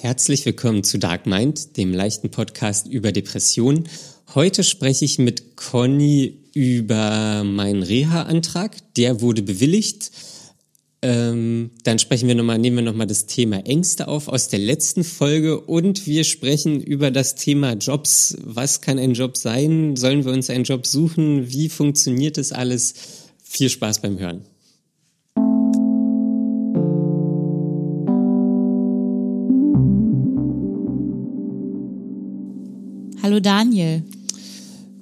Herzlich willkommen zu Dark Mind, dem leichten Podcast über Depressionen. Heute spreche ich mit Conny über meinen Reha-Antrag. Der wurde bewilligt. Ähm, dann sprechen wir nochmal, nehmen wir nochmal das Thema Ängste auf aus der letzten Folge und wir sprechen über das Thema Jobs. Was kann ein Job sein? Sollen wir uns einen Job suchen? Wie funktioniert das alles? Viel Spaß beim Hören. Hallo Daniel.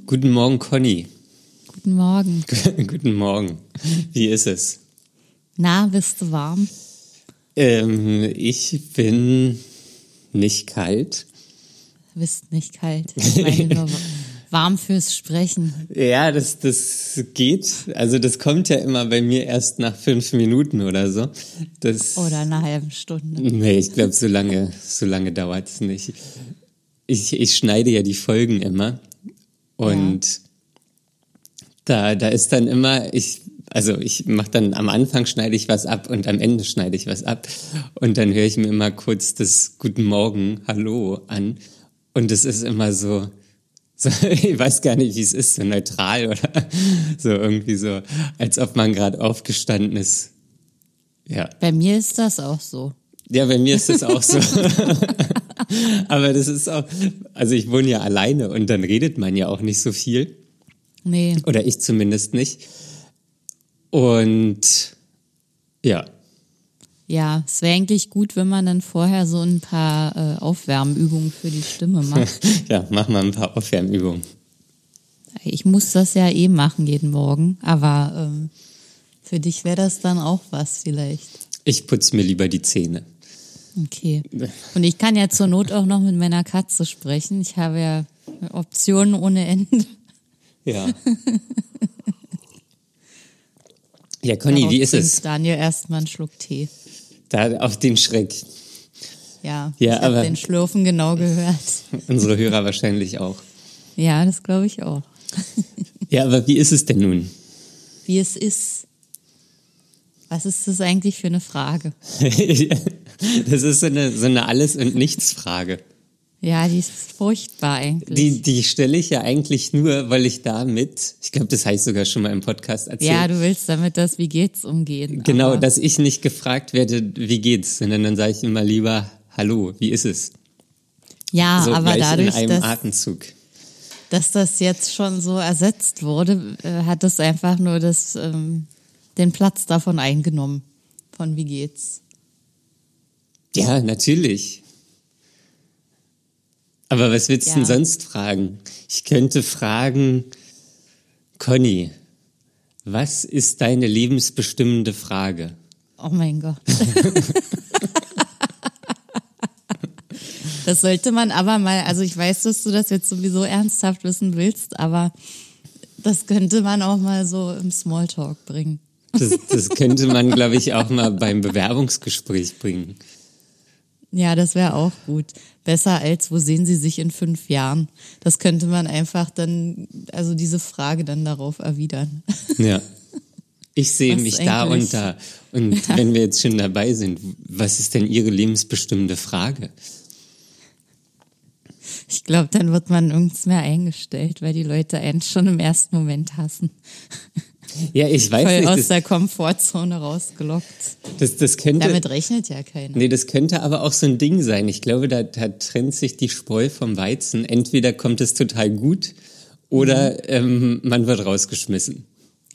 Guten Morgen, Conny. Guten Morgen. Guten Morgen. Wie ist es? Na, bist du warm? Ähm, ich bin nicht kalt. Du bist nicht kalt. Ich meine nur warm fürs Sprechen. Ja, das, das geht. Also das kommt ja immer bei mir erst nach fünf Minuten oder so. Das, oder einer halben Stunde. Nee, ich glaube, so lange, so lange dauert es nicht ich, ich schneide ja die Folgen immer und ja. da, da ist dann immer, ich, also ich mache dann am Anfang schneide ich was ab und am Ende schneide ich was ab und dann höre ich mir immer kurz das Guten Morgen, Hallo an und es ist immer so, so, ich weiß gar nicht, wie es ist, so neutral oder so irgendwie so, als ob man gerade aufgestanden ist. Ja. Bei mir ist das auch so. Ja, bei mir ist das auch so. Aber das ist auch, also ich wohne ja alleine und dann redet man ja auch nicht so viel. Nee. Oder ich zumindest nicht. Und ja. Ja, es wäre eigentlich gut, wenn man dann vorher so ein paar äh, Aufwärmübungen für die Stimme macht. ja, mach mal ein paar Aufwärmübungen. Ich muss das ja eh machen jeden Morgen, aber ähm, für dich wäre das dann auch was vielleicht. Ich putze mir lieber die Zähne. Okay. Und ich kann ja zur Not auch noch mit meiner Katze sprechen. Ich habe ja Optionen ohne Ende. Ja. Ja, Conny, Darauf wie ist es? Daniel erstmal einen Schluck Tee. Da auf den Schreck. Ja, ja ich habe den Schlürfen genau gehört. Unsere Hörer wahrscheinlich auch. Ja, das glaube ich auch. Ja, aber wie ist es denn nun? Wie es ist. Was ist das eigentlich für eine Frage? das ist so eine, so eine Alles- und Nichts-Frage. Ja, die ist furchtbar eigentlich. Die, die stelle ich ja eigentlich nur, weil ich damit, ich glaube, das heißt sogar schon mal im Podcast erzählt. Ja, du willst damit das Wie geht's umgehen. Genau, dass ich nicht gefragt werde, wie geht's, sondern dann sage ich immer lieber, hallo, wie ist es? Ja, so aber dadurch, in einem dass, Atemzug. dass das jetzt schon so ersetzt wurde, äh, hat es einfach nur das ähm, den Platz davon eingenommen. Von wie geht's? Ja, natürlich. Aber was willst du ja. denn sonst fragen? Ich könnte fragen, Conny, was ist deine lebensbestimmende Frage? Oh mein Gott. das sollte man aber mal, also ich weiß, dass du das jetzt sowieso ernsthaft wissen willst, aber das könnte man auch mal so im Smalltalk bringen. Das, das könnte man, glaube ich, auch mal beim Bewerbungsgespräch bringen. Ja, das wäre auch gut. Besser als, wo sehen Sie sich in fünf Jahren? Das könnte man einfach dann, also diese Frage dann darauf erwidern. Ja. Ich sehe mich da und da. Und ja. wenn wir jetzt schon dabei sind, was ist denn Ihre lebensbestimmende Frage? Ich glaube, dann wird man nirgends mehr eingestellt, weil die Leute einen schon im ersten Moment hassen. Ja, ich weiß Voll nicht. aus der Komfortzone rausgelockt. Das, das könnte, Damit rechnet ja keiner. Nee, das könnte aber auch so ein Ding sein. Ich glaube, da, da trennt sich die Spreu vom Weizen. Entweder kommt es total gut oder mhm. ähm, man wird rausgeschmissen.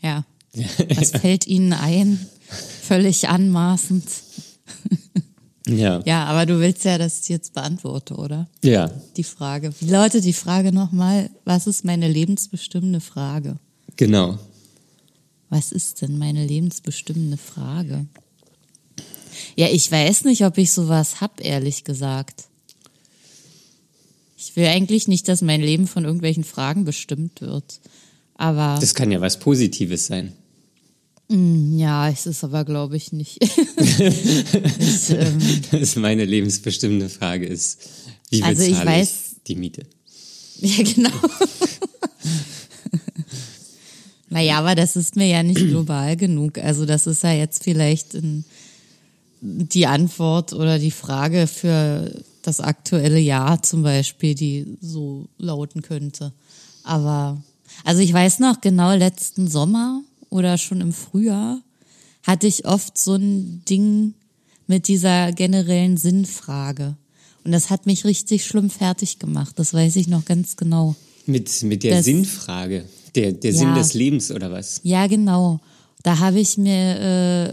Ja. Was fällt Ihnen ein? Völlig anmaßend. Ja. Ja, aber du willst ja, dass ich jetzt beantworte, oder? Ja. Die Frage. Wie lautet die Frage nochmal? Was ist meine lebensbestimmende Frage? Genau. Was ist denn meine lebensbestimmende Frage? Ja, ich weiß nicht, ob ich sowas hab, ehrlich gesagt. Ich will eigentlich nicht, dass mein Leben von irgendwelchen Fragen bestimmt wird. Aber. Das kann ja was Positives sein. Mm, ja, es ist aber, glaube ich, nicht. ich, ähm, das ist meine lebensbestimmende Frage ist, wie also ich, weiß, ich die Miete? Ja, genau. Naja, aber das ist mir ja nicht global genug. Also das ist ja jetzt vielleicht die Antwort oder die Frage für das aktuelle Jahr zum Beispiel, die so lauten könnte. Aber, also ich weiß noch genau, letzten Sommer oder schon im Frühjahr hatte ich oft so ein Ding mit dieser generellen Sinnfrage. Und das hat mich richtig schlimm fertig gemacht. Das weiß ich noch ganz genau. Mit, mit der Das- Sinnfrage. Der, der Sinn Ja. des Lebens oder was? Ja, genau. Da habe ich mir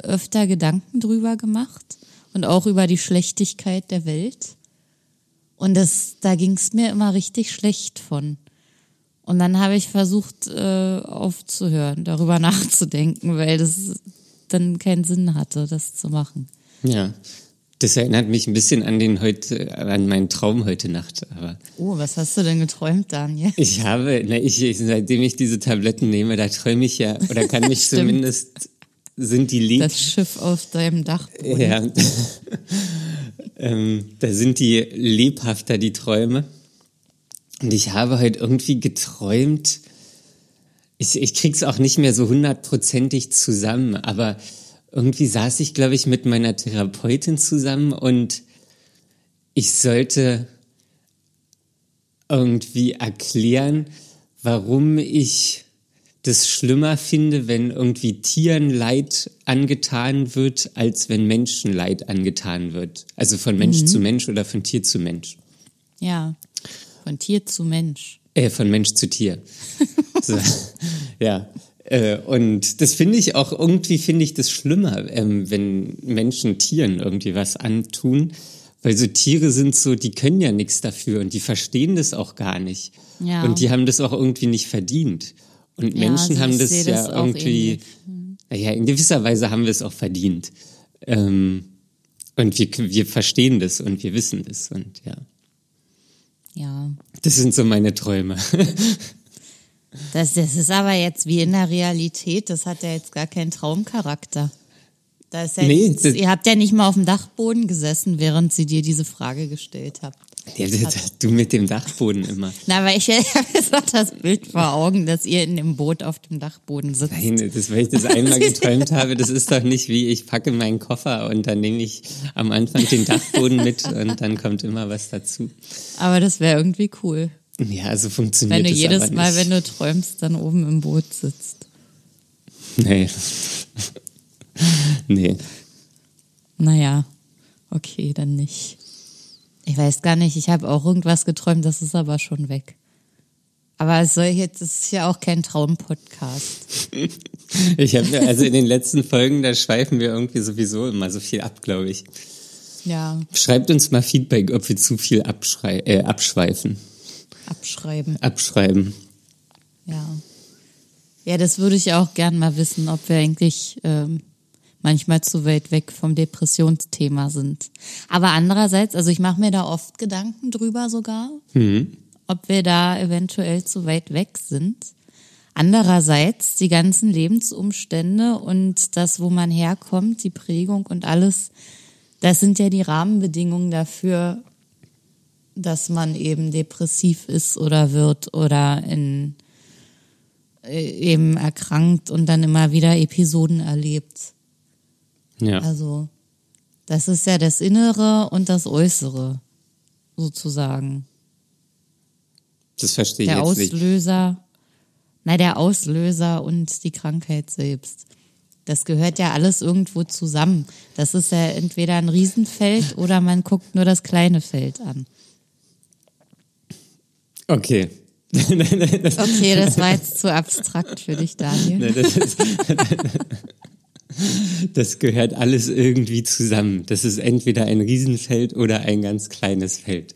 äh, öfter Gedanken drüber gemacht und auch über die Schlechtigkeit der Welt. Und das, da ging es mir immer richtig schlecht von. Und dann habe ich versucht, äh, aufzuhören, darüber nachzudenken, weil das dann keinen Sinn hatte, das zu machen. Ja. Das erinnert mich ein bisschen an den heute, an meinen Traum heute Nacht. Aber Oh, was hast du denn geträumt, Daniel? ich habe, na, ich, ich, seitdem ich diese Tabletten nehme, da träume ich ja, oder kann mich zumindest, sind die lieb. Das Schiff auf deinem Dachboden. Ja. ähm, da sind die lebhafter, die Träume. Und ich habe heute irgendwie geträumt, ich, ich krieg's auch nicht mehr so hundertprozentig zusammen, aber irgendwie saß ich, glaube ich, mit meiner Therapeutin zusammen und ich sollte irgendwie erklären, warum ich das schlimmer finde, wenn irgendwie Tieren Leid angetan wird, als wenn Menschen Leid angetan wird. Also von Mensch zu Mensch oder von Tier zu Mensch. ja. Von Tier zu Mensch. Äh, von Mensch zu Tier. so, ja. Äh, und das finde ich auch, irgendwie finde ich das schlimmer, ähm, wenn Menschen Tieren irgendwie was antun. Weil so Tiere sind so, die können ja nichts dafür und die verstehen das auch gar nicht. Ja. Und die haben das auch irgendwie nicht verdient. Und Ja, Menschen also haben das ja das irgendwie, naja, in gewisser Weise haben wir es auch verdient. Ähm, und wir, wir verstehen das und wir wissen das und ja. Ja. Das sind so meine Träume. Das, das ist aber jetzt wie in der Realität, das hat ja jetzt gar keinen Traumcharakter. Da ist ja Nee, nichts, ihr habt ja nicht mal auf dem Dachboden gesessen, während sie dir diese Frage gestellt hat. Ja, du mit dem Dachboden immer. Na, aber ich, ich habe jetzt noch das Bild vor Augen, dass ihr in dem Boot auf dem Dachboden sitzt. Nein, das, weil ich das einmal geträumt habe, das ist doch nicht wie ich packe meinen Koffer und dann nehme ich am Anfang den Dachboden mit und dann kommt immer was dazu. Aber das wäre irgendwie cool, Ja, so funktioniert wenn du das jedes Mal, wenn du träumst, dann oben im Boot sitzt. Nee. nee. Naja, okay, dann nicht. Ich weiß gar nicht, ich habe auch irgendwas geträumt, das ist aber schon weg. Aber es soll jetzt, es ist ja auch kein Traumpodcast. Ich habe also in den letzten Folgen, da schweifen wir irgendwie sowieso immer so viel ab, glaube ich. Ja, Schreibt uns mal Feedback, ob wir zu viel äh, abschweifen. Abschreiben. Abschreiben. Ja. Ja, das würde ich auch gern mal wissen, ob wir eigentlich ähm, manchmal zu weit weg vom Depressionsthema sind. Aber andererseits, also ich mache mir da oft Gedanken drüber sogar, ob wir da eventuell zu weit weg sind. Andererseits die ganzen Lebensumstände und das, wo man herkommt, die Prägung und alles, das sind ja die Rahmenbedingungen dafür, dass man eben depressiv ist oder wird oder in äh, eben erkrankt und dann immer wieder Episoden erlebt. Ja. Also das ist ja das Innere und das Äußere sozusagen. Das verstehe ich Der jetzt nicht. Auslöser, na der Auslöser und die Krankheit selbst. Das gehört ja alles irgendwo zusammen. Das ist ja entweder ein Riesenfeld oder man guckt nur das kleine Feld an. Okay. Das, Okay, das war jetzt zu abstrakt für dich, Daniel. nein, das, ist, das gehört alles irgendwie zusammen. Das ist entweder ein Riesenfeld oder ein ganz kleines Feld.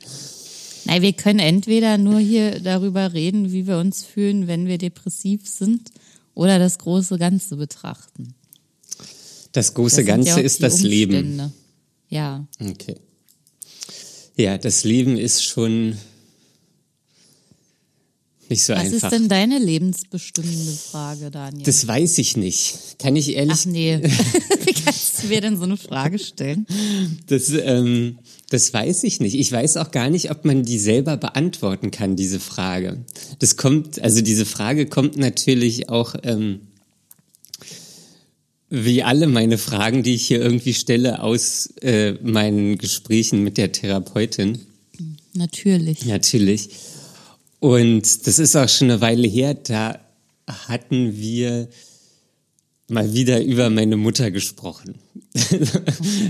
Nein, wir können entweder nur hier darüber reden, wie wir uns fühlen, wenn wir depressiv sind, oder das große Ganze betrachten. Das große sind Ganze ja ist das Leben. Umstände. Ja, Okay. Ja, das Leben ist schon nicht so was einfach. ist denn deine lebensbestimmende Frage, Daniel? das weiß ich nicht. Kann ich ehrlich Ach nee, wie kannst du mir denn so eine Frage stellen? Das, ähm, das weiß ich nicht. Ich weiß auch gar nicht, ob man die selber beantworten kann, diese Frage. Das kommt, also diese Frage kommt natürlich auch ähm, wie alle meine Fragen, die ich hier irgendwie stelle aus äh, meinen Gesprächen mit der Therapeutin. Natürlich. Natürlich. Und das ist auch schon eine Weile her, da hatten wir mal wieder über meine Mutter gesprochen. Okay.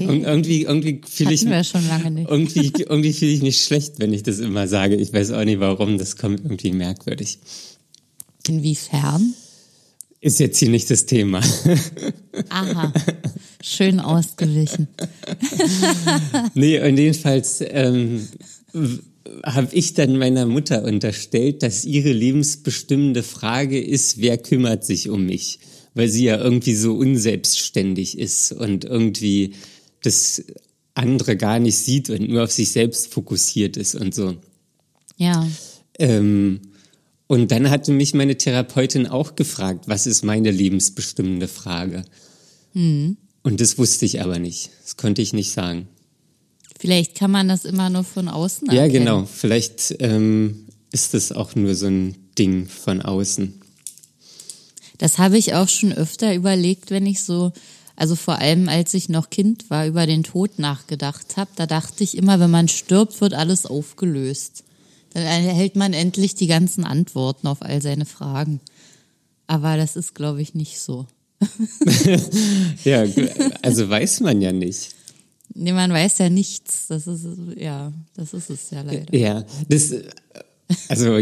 Und irgendwie, irgendwie fühle ich wir schon lange nicht. irgendwie, irgendwie fühle ich mich schlecht, wenn ich das immer sage. Ich weiß auch nicht warum. Das kommt irgendwie merkwürdig. Inwiefern? Ist jetzt hier nicht das Thema. Aha, schön ausgewichen. nee, und jedenfalls ähm, habe ich dann meiner Mutter unterstellt, dass ihre lebensbestimmende Frage ist, wer kümmert sich um mich? Weil sie ja irgendwie so unselbstständig ist und irgendwie das andere gar nicht sieht und nur auf sich selbst fokussiert ist und so. Ja. Ähm, und dann hatte mich meine Therapeutin auch gefragt, was ist meine lebensbestimmende Frage? Mhm. Und das wusste ich aber nicht. Das konnte ich nicht sagen. Vielleicht kann man das immer nur von außen erkennen. Ja, genau. Vielleicht ähm, ist das auch nur so ein Ding von außen. Das habe ich auch schon öfter überlegt, wenn ich so, also vor allem als ich noch Kind war, über den Tod nachgedacht habe. Da dachte ich immer, wenn man stirbt, wird alles aufgelöst. Dann erhält man endlich die ganzen Antworten auf all seine Fragen. Aber das ist, glaube ich, nicht so. ja, also weiß man ja nicht. Nee, man weiß ja nichts. Das ist, ja, das ist es ja leider. Ja, das, also,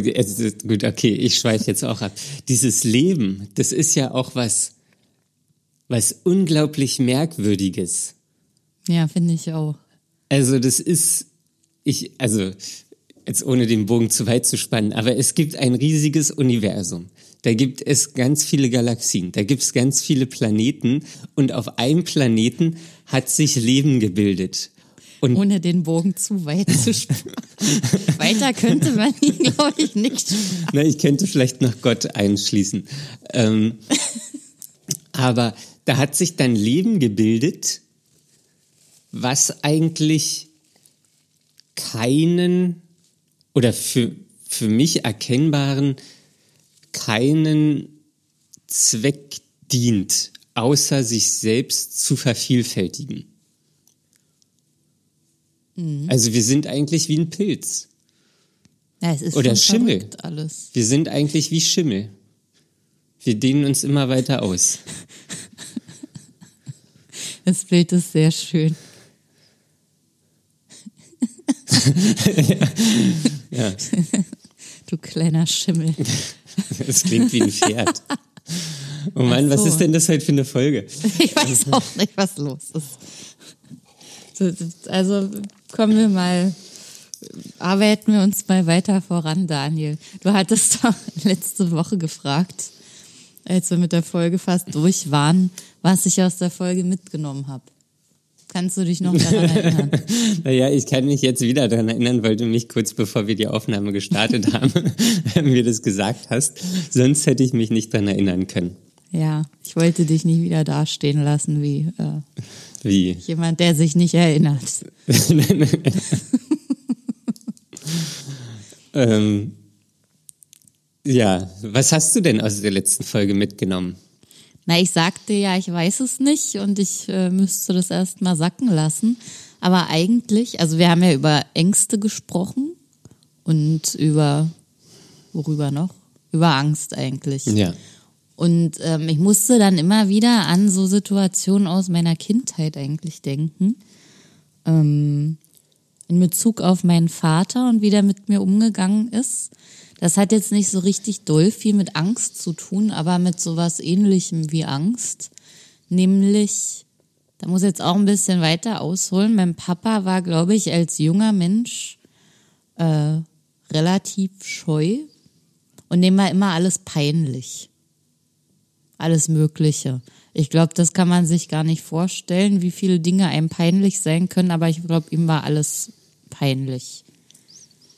gut, okay, ich schweife jetzt auch ab. Dieses Leben, das ist ja auch was, was unglaublich Merkwürdiges. Ja, finde ich auch. Also, das ist, ich, also, jetzt ohne den Bogen zu weit zu spannen, aber es gibt ein riesiges Universum. Da gibt es ganz viele Galaxien, da gibt es ganz viele Planeten und auf einem Planeten hat sich Leben gebildet. Und Ohne den Bogen zu weit zu spannen. Weiter könnte man ihn, glaube ich, nicht. Na, ich könnte vielleicht noch Gott einschließen. Ähm, aber da hat sich dann Leben gebildet, was eigentlich keinen oder für, für mich erkennbaren keinen Zweck dient, außer sich selbst zu vervielfältigen. Mhm. Also wir sind eigentlich wie ein Pilz. Ja, es ist Oder Schimmel. Alles. Wir sind eigentlich wie Schimmel. Wir dehnen uns immer weiter aus. Das Bild ist sehr schön. ja. Du kleiner Schimmel. Das klingt wie ein Pferd. Oh Mann, so. was ist denn das heute für eine Folge? Ich weiß auch nicht, was los ist. Also kommen wir mal, arbeiten wir uns mal weiter voran, Daniel. Du hattest doch letzte Woche gefragt, als wir mit der Folge fast durch waren, was ich aus der Folge mitgenommen habe. Kannst du dich noch daran erinnern? naja, ich kann mich jetzt wieder daran erinnern, weil du mich kurz bevor wir die Aufnahme gestartet haben, mir das gesagt hast. Sonst hätte ich mich nicht daran erinnern können. Ja, ich wollte dich nicht wieder dastehen lassen wie, äh, wie? jemand, der sich nicht erinnert. ähm, ja, was hast du denn aus der letzten Folge mitgenommen? Na, ich sagte ja, ich weiß es nicht und ich äh, müsste das erst mal sacken lassen. Aber eigentlich, also wir haben ja über Ängste gesprochen und über, worüber noch? Über Angst eigentlich. Ja. Und ähm, ich musste dann immer wieder an so Situationen aus meiner Kindheit eigentlich denken. Ähm, in Bezug auf meinen Vater und wie der mit mir umgegangen ist. Das hat jetzt nicht so richtig doll viel mit Angst zu tun, aber mit sowas ähnlichem wie Angst. Nämlich, da muss ich jetzt auch ein bisschen weiter ausholen. Mein Papa war, glaube ich, als junger Mensch äh, relativ scheu und dem war immer alles peinlich. Alles Mögliche. Ich glaube, das kann man sich gar nicht vorstellen, wie viele Dinge einem peinlich sein können, aber ich glaube, ihm war alles peinlich.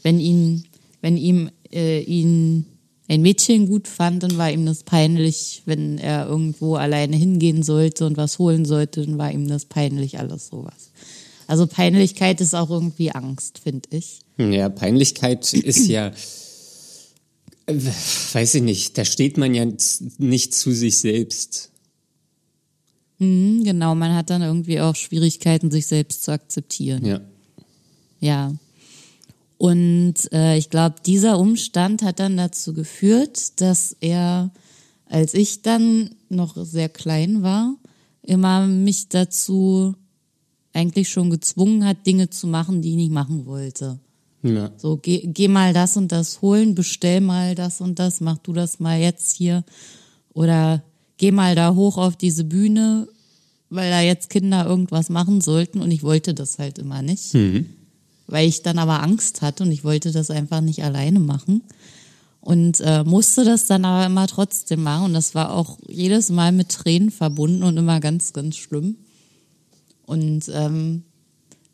Wenn ihn, wenn ihm äh, ihn ein Mädchen gut fand, dann war ihm das peinlich, wenn er irgendwo alleine hingehen sollte und was holen sollte, dann war ihm das peinlich, alles sowas. Also Peinlichkeit ist auch irgendwie Angst, finde ich. Ja, Peinlichkeit ist ja, äh, weiß ich nicht, da steht man ja nicht zu sich selbst. Mhm, genau, man hat dann irgendwie auch Schwierigkeiten, sich selbst zu akzeptieren. Ja. Ja. Und äh, ich glaube, dieser Umstand hat dann dazu geführt, dass er, als ich dann noch sehr klein war, immer mich dazu eigentlich schon gezwungen hat, Dinge zu machen, die ich nicht machen wollte. Ja. So, geh, geh mal das und das holen, bestell mal das und das, mach du das mal jetzt hier. Oder geh mal da hoch auf diese Bühne, weil da jetzt Kinder irgendwas machen sollten und ich wollte das halt immer nicht. Weil ich dann aber Angst hatte und ich wollte das einfach nicht alleine machen. Und äh, musste das dann aber immer trotzdem machen. Und das war auch jedes Mal mit Tränen verbunden und immer ganz, ganz schlimm. Und ähm,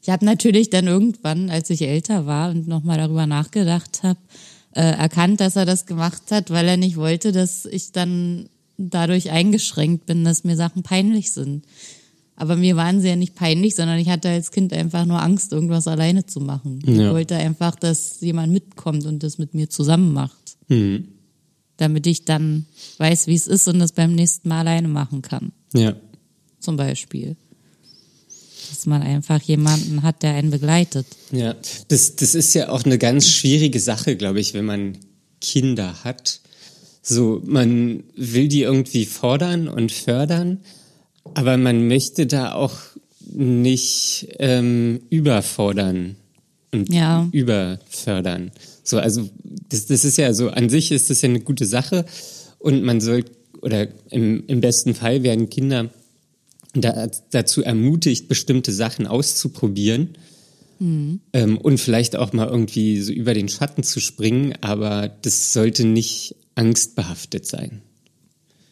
ich habe natürlich dann irgendwann, als ich älter war und nochmal darüber nachgedacht habe, äh, erkannt, dass er das gemacht hat, weil er nicht wollte, dass ich dann dadurch eingeschränkt bin, dass mir Sachen peinlich sind. Aber mir waren sie ja nicht peinlich, sondern ich hatte als Kind einfach nur Angst, irgendwas alleine zu machen. Ich Ja. wollte einfach, dass jemand mitkommt und das mit mir zusammen macht. Damit ich dann weiß, wie es ist und das beim nächsten Mal alleine machen kann. Ja. Zum Beispiel. Dass man einfach jemanden hat, der einen begleitet. Ja, das, das ist ja auch eine ganz schwierige Sache, glaube ich, wenn man Kinder hat. So, man will die irgendwie fordern und fördern, aber man möchte da auch nicht ähm, überfordern und Ja. überfördern. So, also das, das ist ja so, an sich ist das ja eine gute Sache und man soll, oder im, im besten Fall werden Kinder da, dazu ermutigt, bestimmte Sachen auszuprobieren ähm, und vielleicht auch mal irgendwie so über den Schatten zu springen, aber das sollte nicht angstbehaftet sein.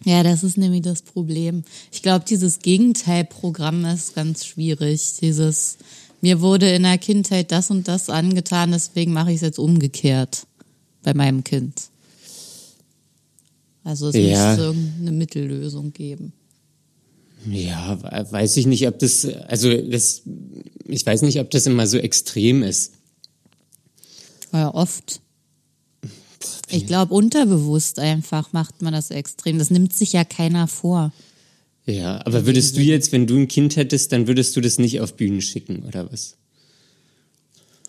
Ja, das ist nämlich das Problem. Ich glaube, dieses Gegenteilprogramm ist ganz schwierig. Dieses, mir wurde in der Kindheit das und das angetan, deswegen mache ich es jetzt umgekehrt bei meinem Kind. Also es Ja. müsste irgendeine Mittellösung geben. Ja, we- weiß ich nicht, ob das, also das, ich weiß nicht, ob das immer so extrem ist. Ja, oft. Ich glaube, unterbewusst einfach macht man das extrem. Das nimmt sich ja keiner vor. Ja, aber würdest du jetzt, wenn du ein Kind hättest, dann würdest du das nicht auf Bühnen schicken, oder was?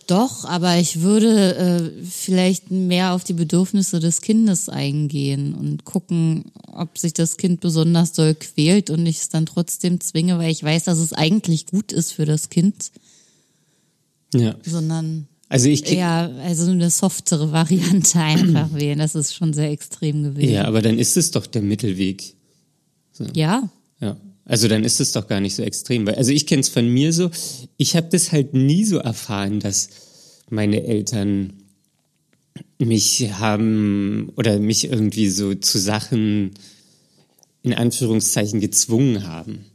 Doch, aber ich würde äh, vielleicht mehr auf die Bedürfnisse des Kindes eingehen und gucken, ob sich das Kind besonders doll quält und ich es dann trotzdem zwinge, weil ich weiß, dass es eigentlich gut ist für das Kind, Ja. sondern Also ich, eher also eine softere Variante einfach wählen. Das ist schon sehr extrem gewesen. ja, aber dann ist es doch der Mittelweg. ja. Ja, also dann ist es doch gar nicht so extrem. Weil, also ich kenne es von mir so, ich habe das halt nie so erfahren, dass meine Eltern mich haben oder mich irgendwie so zu Sachen in Anführungszeichen gezwungen haben.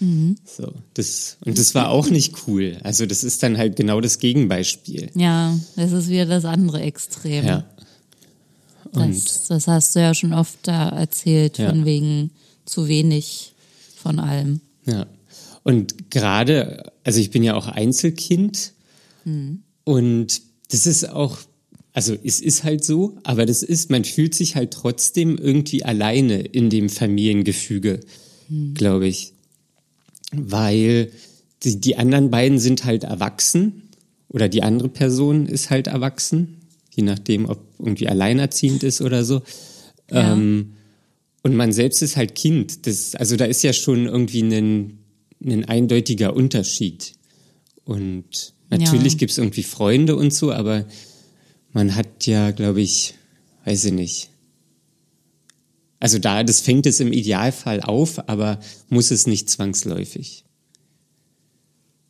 So, das, und das war auch nicht cool. Also das ist dann halt genau das Gegenbeispiel. Ja, das ist wieder das andere Extrem. Ja. Und Das, das hast du ja schon oft da erzählt, Ja. von wegen zu wenig von allem. Ja. Und gerade, also ich bin ja auch Einzelkind und das ist auch, also es ist halt so, aber das ist, man fühlt sich halt trotzdem irgendwie alleine in dem Familiengefüge, glaube ich. Weil die, die anderen beiden sind halt erwachsen oder die andere Person ist halt erwachsen, je nachdem, ob irgendwie alleinerziehend ist oder so. Ja. Ähm, und man selbst ist halt Kind. Das, also da ist ja schon irgendwie ein, ein eindeutiger Unterschied. Und natürlich Ja. gibt's irgendwie Freunde und so, aber man hat ja, glaube ich, weiß ich nicht. Also da, das fängt es im Idealfall auf, aber muss es nicht zwangsläufig.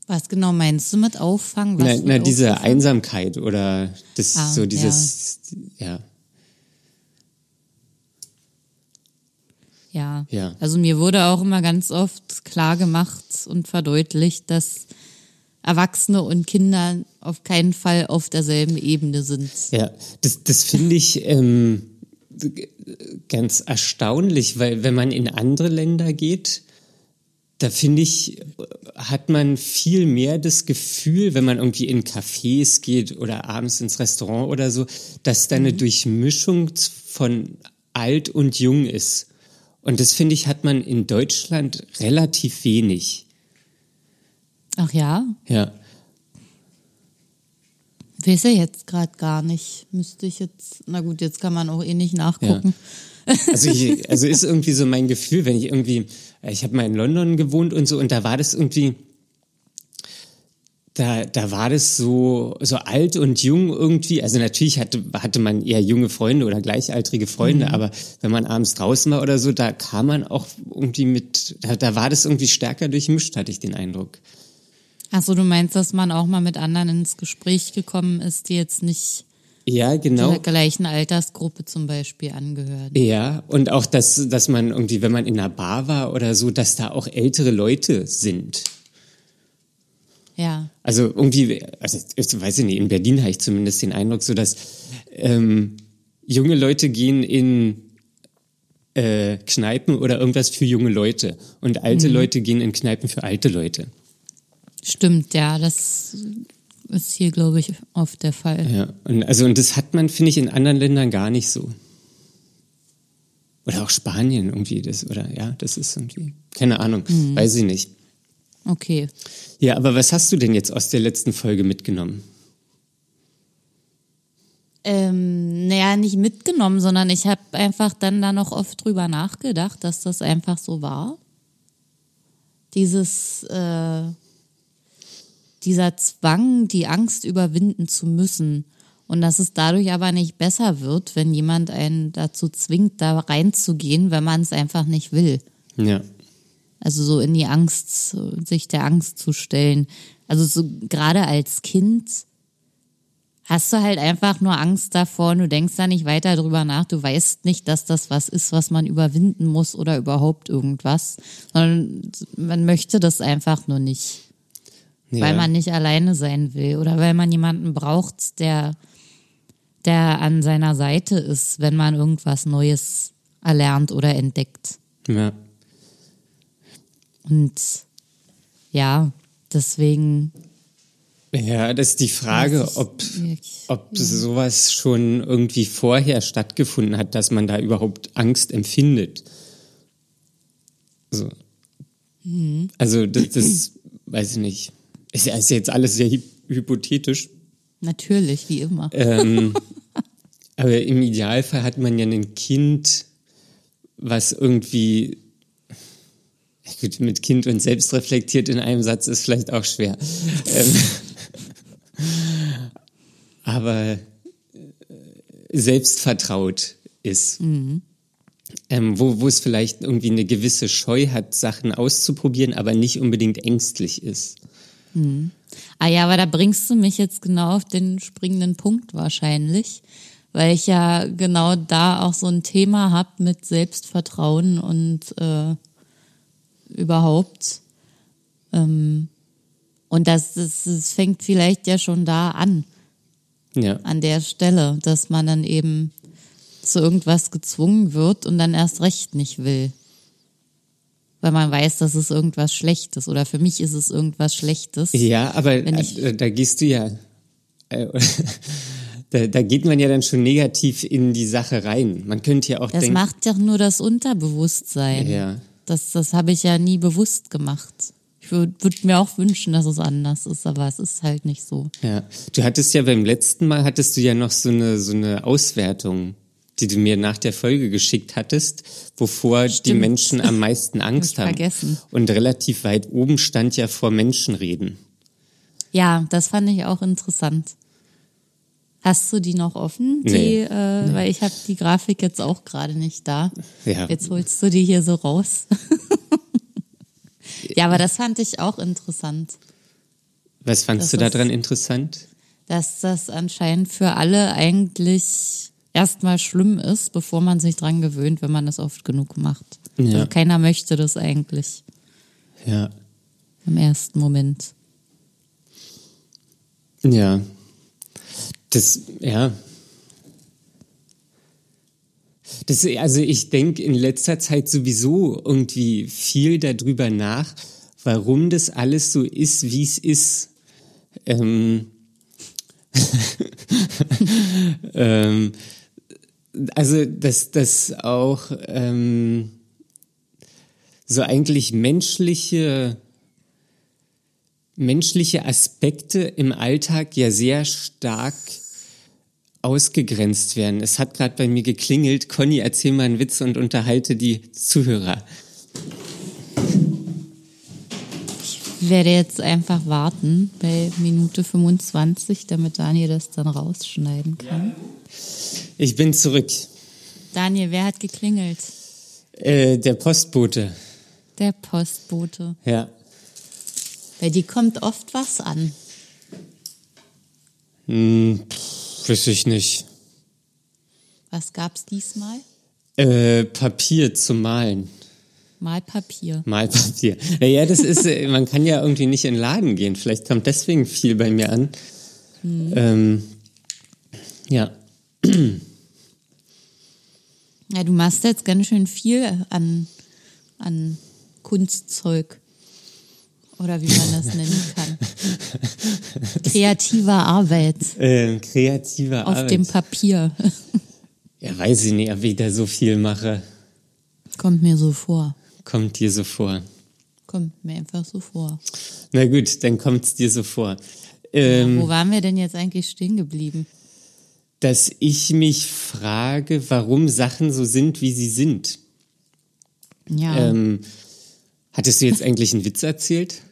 Was genau meinst du mit Auffangen? Was Na, na diese Auffangen? Einsamkeit oder das Ah, so dieses, ja. Ja. Ja. Also mir wurde auch immer ganz oft klar gemacht und verdeutlicht, dass Erwachsene und Kinder auf keinen Fall auf derselben Ebene sind. Ja, das, das finde ich ähm, ganz erstaunlich, weil wenn man in andere Länder geht, da finde ich, hat man viel mehr das Gefühl, wenn man irgendwie in Cafés geht oder abends ins Restaurant oder so, dass da eine Durchmischung von alt und jung ist. Und das finde ich, hat man in Deutschland relativ wenig. Ach ja? Ja. Weiß ja jetzt gerade gar nicht. Müsste ich jetzt, na gut, jetzt kann man auch eh nicht nachgucken. Ja. Also, ich, also ist irgendwie so mein Gefühl, wenn ich irgendwie, ich habe mal in London gewohnt und so, und da war das irgendwie, da, da war das so, so alt und jung irgendwie. Also natürlich hatte, hatte man eher junge Freunde oder gleichaltrige Freunde, mhm. aber wenn man abends draußen war oder so, da kam man auch irgendwie mit, da, da war das irgendwie stärker durchmischt, hatte ich den Eindruck. Achso, du meinst, dass man auch mal mit anderen ins Gespräch gekommen ist, die jetzt nicht ja, genau. der gleichen Altersgruppe zum Beispiel angehören. Ja, und auch, dass, dass man irgendwie, wenn man in einer Bar war oder so, dass da auch ältere Leute sind. Ja. Also irgendwie, also ich weiß ich nicht, in Berlin habe ich zumindest den Eindruck, so dass ähm, junge Leute gehen in äh, Kneipen oder irgendwas für junge Leute und alte mhm. Leute gehen in Kneipen für alte Leute. Stimmt, ja, das ist hier, glaube ich, oft der Fall. Ja, und also und das hat man, finde ich, in anderen Ländern gar nicht so. Oder auch Spanien irgendwie, das, oder ja, das ist irgendwie, keine Ahnung, mhm. weiß ich nicht. Okay. Ja, aber was hast du denn jetzt aus der letzten Folge mitgenommen? Ähm, naja, nicht mitgenommen, sondern ich habe einfach dann da noch oft drüber nachgedacht, dass das einfach so war. Dieses, äh, dieser Zwang, die Angst überwinden zu müssen. Und dass es dadurch aber nicht besser wird, wenn jemand einen dazu zwingt, da reinzugehen, wenn man es einfach nicht will. Ja. Also so in die Angst, sich der Angst zu stellen. Also so gerade als Kind hast du halt einfach nur Angst davor und du denkst da nicht weiter drüber nach. Du weißt nicht, dass das was ist, was man überwinden muss oder überhaupt irgendwas, sondern man möchte das einfach nur nicht. Ja. Weil man nicht alleine sein will oder weil man jemanden braucht, der, der an seiner Seite ist, wenn man irgendwas Neues erlernt oder entdeckt. Ja. Und ja, deswegen. Ja, das ist die Frage, ob, ob ja. sowas schon irgendwie vorher stattgefunden hat, dass man da überhaupt Angst empfindet. So. Mhm. Also das, das weiß ich nicht. Ist ja ist jetzt alles sehr hypothetisch. Natürlich, wie immer. Ähm, aber im Idealfall hat man ja ein Kind, was irgendwie Gut, mit Kind und selbstreflektiert in einem Satz ist vielleicht auch schwer. ähm, aber äh, selbstvertraut ist. Mhm. Ähm, wo, wo es vielleicht irgendwie eine gewisse Scheu hat, Sachen auszuprobieren, aber nicht unbedingt ängstlich ist. Mhm. Ah ja, aber da bringst du mich jetzt genau auf den springenden Punkt wahrscheinlich, weil ich ja genau da auch so ein Thema habe mit Selbstvertrauen und äh, überhaupt. Ähm, und das, das, das fängt vielleicht ja schon da an. Ja. An der Stelle, dass man dann eben zu irgendwas gezwungen wird und dann erst recht nicht will. Weil man weiß, dass es irgendwas Schlechtes oder für mich ist es irgendwas Schlechtes. Ja, aber ich, äh, da gehst du ja, äh, da, da geht man ja dann schon negativ in die Sache rein. Man könnte ja auch Das denken, macht ja nur das Unterbewusstsein. Ja. Das, das habe ich ja nie bewusst gemacht. Ich würde würd mir auch wünschen, dass es anders ist, aber es ist halt nicht so. Ja, du hattest ja beim letzten Mal hattest du ja noch so eine so eine Auswertung, die du mir nach der Folge geschickt hattest, wovor Stimmt. die Menschen am meisten Angst haben. Vergessen. Und relativ weit oben stand ja vor Menschen reden. Ja, das fand ich auch interessant. Hast du die noch offen? Die, nee, äh, nee. Weil ich habe die Grafik jetzt auch gerade nicht da. Ja. Jetzt holst du die hier so raus. ja, aber das fand ich auch interessant. Was fandst das du daran interessant? Dass das anscheinend für alle eigentlich erstmal schlimm ist, bevor man sich dran gewöhnt, wenn man es oft genug macht. Ja. Also keiner möchte das eigentlich. Ja. Im ersten Moment. Ja, das, ja. Das, also ich denke in letzter Zeit sowieso irgendwie viel darüber nach, warum das alles so ist, wie es ist. Ähm, ähm, also dass das auch ähm, so eigentlich menschliche, menschliche Aspekte im Alltag ja sehr stark ausgegrenzt werden. Es hat gerade bei mir geklingelt. Conny, erzähl mal einen Witz und unterhalte die Zuhörer. Werde jetzt einfach warten bei Minute 25, damit Daniel das dann rausschneiden kann. Ich bin zurück. Daniel, wer hat geklingelt? Äh, der Postbote. Der Postbote. Ja. Bei dir kommt oft was an. Hm, pff, weiß ich nicht. Was gab's diesmal? Äh, Papier zum Malen. Malpapier. Malpapier. Naja, das ist, äh, man kann ja irgendwie nicht in den Laden gehen. Vielleicht kommt deswegen viel bei mir an. Ähm, ja. Ja, du machst jetzt ganz schön viel an, an Kunstzeug. Oder wie man das nennen kann. Kreativer Arbeit Äh, kreative auf Arbeit. dem Papier. ja, weiß ich nicht, ob ich da so viel mache. Kommt mir so vor. Kommt dir so vor. Kommt mir einfach so vor. Na gut, dann kommt's dir so vor. Ähm, Wo waren wir denn jetzt eigentlich stehen geblieben? dass ich mich frage, warum Sachen so sind, wie sie sind. Ja, Ähm, hattest du jetzt eigentlich einen Witz erzählt?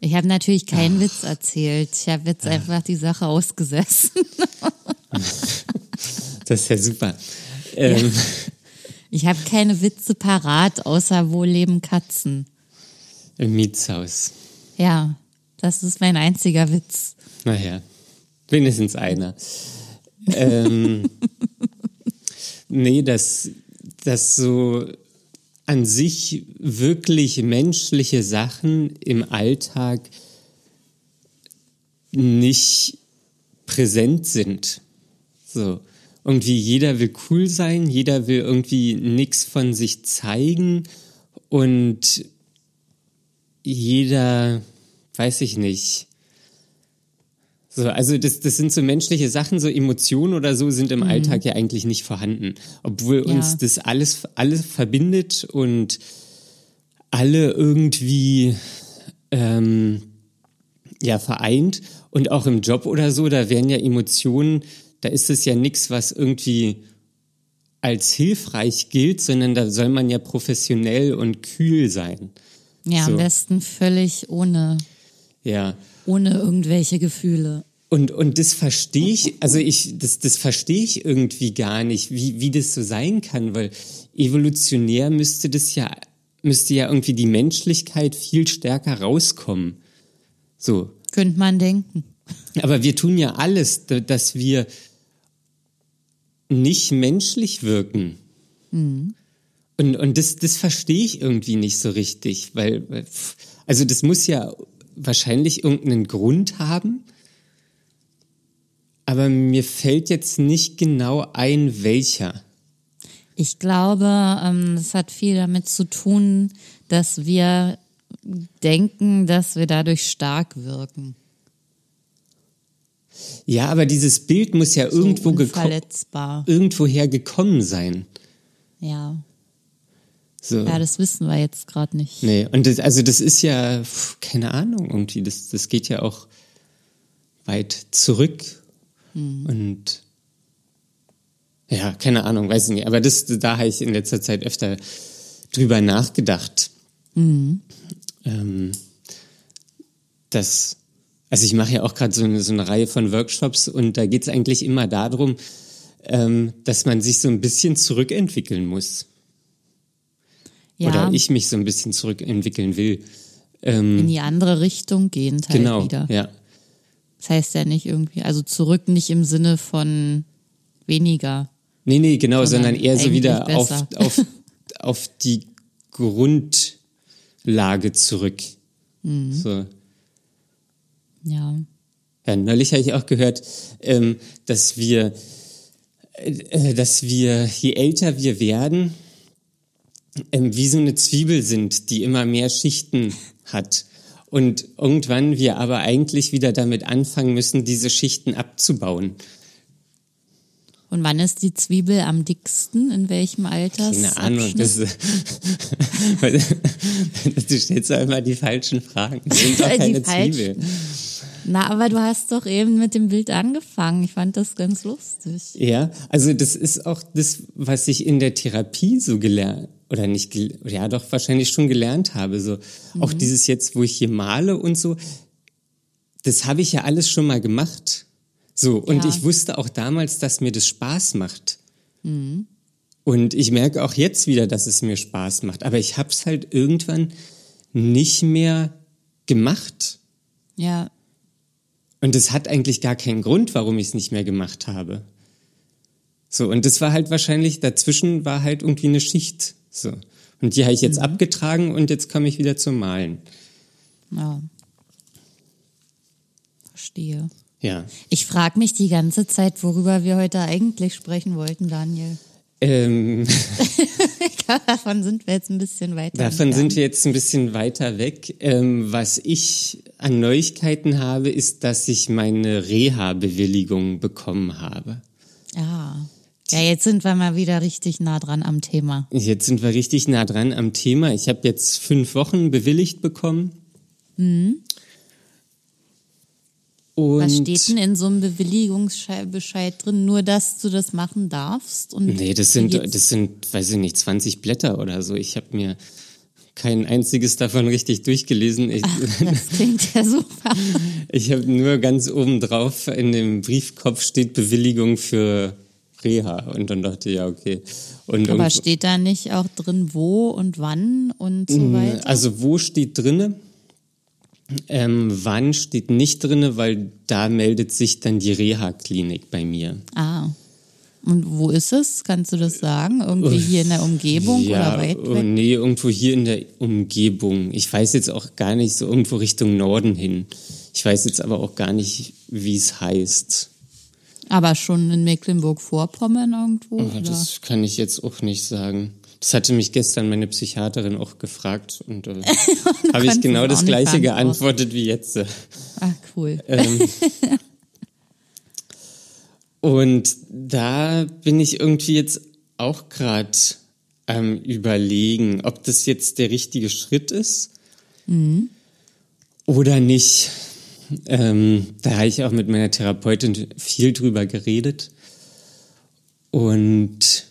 ich habe natürlich keinen Witz erzählt. Ich habe jetzt einfach die Sache ausgesessen. Das ist ja super. Ähm, Ich habe keine Witze parat, außer wo leben Katzen. Im Mietshaus. Ja, das ist mein einziger Witz. Naja, wenigstens einer. ähm, nee, dass, dass so an sich wirklich menschliche Sachen im Alltag nicht präsent sind. So. Irgendwie jeder will cool sein, jeder will irgendwie nichts von sich zeigen und jeder, weiß ich nicht, so, also das, das sind so menschliche Sachen, so Emotionen oder so sind im Alltag ja eigentlich nicht vorhanden. Obwohl Ja. uns das alles, alles verbindet und alle irgendwie ähm, ja vereint. Und auch im Job oder so, da werden ja Emotionen, da ist es ja nichts, was irgendwie als hilfreich gilt, sondern da soll man ja professionell und kühl sein. Ja, So. am besten völlig ohne, Ja. ohne irgendwelche Gefühle. Und, und das verstehe ich, also ich, das, das verstehe ich irgendwie gar nicht, wie, wie das so sein kann, weil evolutionär müsste das ja, müsste ja irgendwie die Menschlichkeit viel stärker rauskommen. So. Könnte man denken. Aber wir tun ja alles, da- dass wir nicht menschlich wirken. Und, und das, das verstehe ich irgendwie nicht so richtig, weil, also das muss ja wahrscheinlich irgendeinen Grund haben, aber mir fällt jetzt nicht genau ein, welcher. Ich glaube, ähm, es hat viel damit zu tun, dass wir denken, dass wir dadurch stark wirken. Ja, aber dieses Bild muss ja So irgendwo irgendwoher gekommen sein. Ja. So. ja, das wissen wir jetzt gerade nicht. Nee, und das, also das ist ja, pf, keine Ahnung, irgendwie, das, das geht ja auch weit zurück. Und ja, keine Ahnung, weiß ich nicht. Aber das, da habe ich in letzter Zeit öfter drüber nachgedacht. Ähm, das, also ich mache ja auch gerade so eine, so eine Reihe von Workshops und da geht es eigentlich immer darum, ähm, dass man sich so ein bisschen zurückentwickeln muss. Ja, Oder ich mich so ein bisschen zurückentwickeln will. Ähm, in die andere Richtung gehen halt genau, wieder. ja. Das heißt ja nicht irgendwie, also zurück nicht im Sinne von weniger. Nee, nee, genau, Sondern sondern eher so wieder auf, auf, auf die Grundlage zurück. Mhm. So. Ja. Ja, neulich habe ich auch gehört, ähm, dass wir, äh, dass wir, je älter wir werden, ähm, wie so eine Zwiebel sind, die immer mehr Schichten hat. Und irgendwann wir aber eigentlich wieder damit anfangen müssen, diese Schichten abzubauen. Und wann ist die Zwiebel am dicksten? In welchem Alter? Keine Ahnung. Das, du stellst doch immer die falschen Fragen. Das sind doch keine Zwiebel. Na, aber du hast doch eben mit dem Bild angefangen. Ich fand das ganz lustig. Ja, also das ist auch das, was ich in der Therapie so gelernt oder nicht, ja doch wahrscheinlich schon gelernt habe. So mhm. auch dieses jetzt, wo ich hier male und so, das habe ich ja alles schon mal gemacht. So und ja. ich wusste auch damals, dass mir das Spaß macht. Mhm. Und ich merke auch jetzt wieder, dass es mir Spaß macht. Aber ich habe es halt irgendwann nicht mehr gemacht. Ja. Und es hat eigentlich gar keinen Grund, warum ich es nicht mehr gemacht habe. So, und das war halt wahrscheinlich, dazwischen war halt irgendwie eine Schicht. So. Und die habe ich jetzt mhm. abgetragen und jetzt komme ich wieder zum Malen. Ja. Verstehe. Ja. Ich frage mich die ganze Zeit, worüber wir heute eigentlich sprechen wollten, Daniel. Ähm, davon sind wir jetzt ein bisschen weiter. Davon sind wir jetzt ein bisschen weiter weg. Ähm, was ich an Neuigkeiten habe, ist, dass ich meine Reha-Bewilligung bekommen habe. Ah. Ja, jetzt sind wir mal wieder richtig nah dran am Thema. Jetzt sind wir richtig nah dran am Thema. Ich habe jetzt fünf Wochen bewilligt bekommen. Mhm. Und Was steht denn in so einem Bewilligungsbescheid drin? Nur, dass du das machen darfst? Und nee, das sind, das sind, weiß ich nicht, 20 Blätter oder so. Ich habe mir kein einziges davon richtig durchgelesen. Ich, Ach, das klingt ja super. ich habe nur ganz oben drauf in dem Briefkopf steht Bewilligung für Reha. Und dann dachte ich, ja, okay. Und Aber steht da nicht auch drin, wo und wann und so weiter? Also wo steht drinne? Ähm, wann steht nicht drinne, weil da meldet sich dann die Reha-Klinik bei mir. Ah. Und wo ist es? Kannst du das sagen? Irgendwie hier in der Umgebung ja, oder weit weg? Nee, irgendwo hier in der Umgebung. Ich weiß jetzt auch gar nicht so irgendwo Richtung Norden hin. Ich weiß jetzt aber auch gar nicht, wie es heißt. Aber schon in Mecklenburg-Vorpommern irgendwo? Oh, das kann ich jetzt auch nicht sagen. Das hatte mich gestern meine Psychiaterin auch gefragt und äh, habe ich genau das gleiche geantwortet wie jetzt. Ach, cool. Ähm, und da bin ich irgendwie jetzt auch gerade am überlegen, ob das jetzt der richtige Schritt ist mhm. oder nicht. Ähm, da habe ich auch mit meiner Therapeutin viel drüber geredet. Und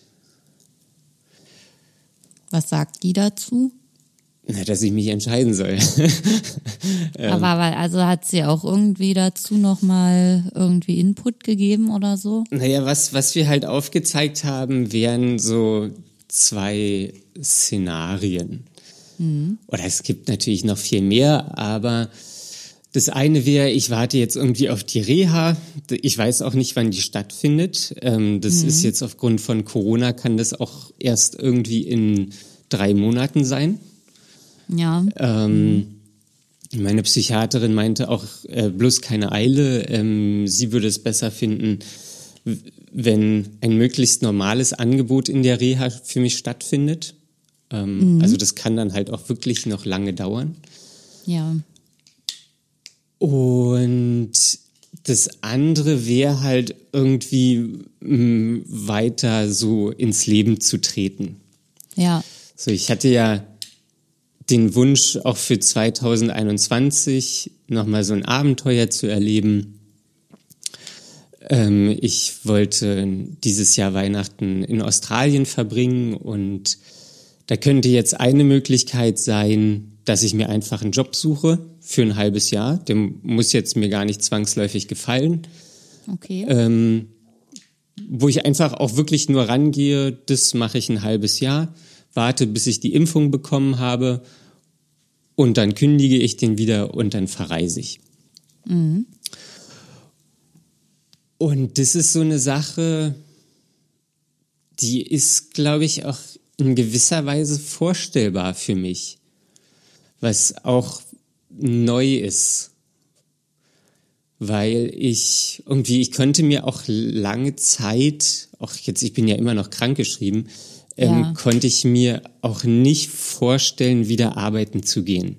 was sagt die dazu? Na, dass ich mich entscheiden soll. Ähm. Aber also hat sie auch irgendwie dazu nochmal irgendwie Input gegeben oder so? Naja, was, was wir halt aufgezeigt haben, wären so zwei Szenarien. Mhm. Oder es gibt natürlich noch viel mehr, aber das eine wäre, ich warte jetzt irgendwie auf die Reha. Ich weiß auch nicht, wann die stattfindet. Ähm, das mhm. ist jetzt aufgrund von Corona, kann das auch erst irgendwie in drei Monaten sein. Ja. Ähm, meine Psychiaterin meinte auch äh, bloß keine Eile. Ähm, sie würde es besser finden, wenn ein möglichst normales Angebot in der Reha für mich stattfindet. Ähm, mhm. Also das kann dann halt auch wirklich noch lange dauern. Ja. Und das andere wäre halt irgendwie mh, mm, weiter so ins Leben zu treten. Ja. So, ich hatte ja den Wunsch, auch für 2021 nochmal so ein Abenteuer zu erleben. Ähm, ich wollte dieses Jahr Weihnachten in Australien verbringen und da könnte jetzt eine Möglichkeit sein, dass ich mir einfach einen Job suche für ein halbes Jahr. Der muss jetzt mir gar nicht zwangsläufig gefallen. Okay. Ähm, wo ich einfach auch wirklich nur rangehe, das mache ich ein halbes Jahr, warte, bis ich die Impfung bekommen habe und dann kündige ich den wieder und dann verreise ich. Mhm. Und das ist so eine Sache, die ist, glaube ich, auch in gewisser Weise vorstellbar für mich was auch neu ist. Weil ich irgendwie, ich könnte mir auch lange Zeit, auch jetzt, ich bin ja immer noch krankgeschrieben, ähm, ja. konnte ich mir auch nicht vorstellen, wieder arbeiten zu gehen.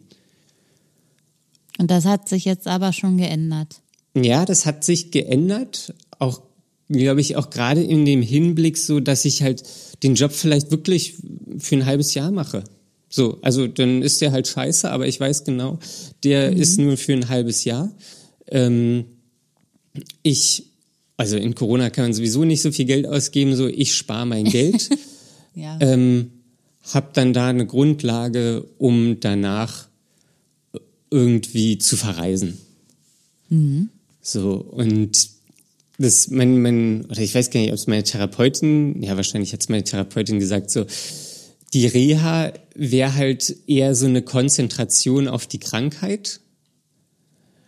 Und das hat sich jetzt aber schon geändert. Ja, das hat sich geändert, auch glaube ich, auch gerade in dem Hinblick so, dass ich halt den Job vielleicht wirklich für ein halbes Jahr mache. So, also dann ist der halt scheiße, aber ich weiß genau, der mhm. ist nur für ein halbes Jahr. Ähm, ich, also in Corona kann man sowieso nicht so viel Geld ausgeben, so ich spare mein Geld. ja. ähm, hab dann da eine Grundlage, um danach irgendwie zu verreisen. Mhm. So, und das, mein, mein, oder ich weiß gar nicht, ob es meine Therapeutin, ja, wahrscheinlich hat es meine Therapeutin gesagt, so, die Reha wäre halt eher so eine Konzentration auf die Krankheit.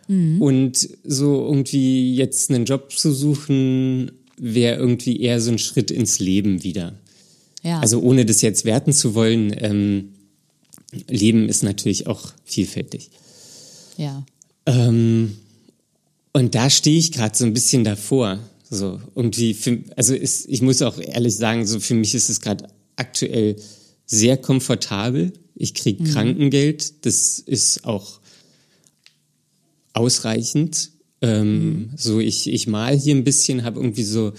Mhm. Und so irgendwie jetzt einen Job zu suchen, wäre irgendwie eher so ein Schritt ins Leben wieder. Ja. Also ohne das jetzt werten zu wollen, ähm, Leben ist natürlich auch vielfältig. Ja. Ähm, und da stehe ich gerade so ein bisschen davor. So irgendwie, für, also ist, ich muss auch ehrlich sagen, so für mich ist es gerade aktuell sehr komfortabel. Ich kriege mhm. Krankengeld, das ist auch ausreichend. Ähm, mhm. So, ich, ich mal hier ein bisschen, habe irgendwie so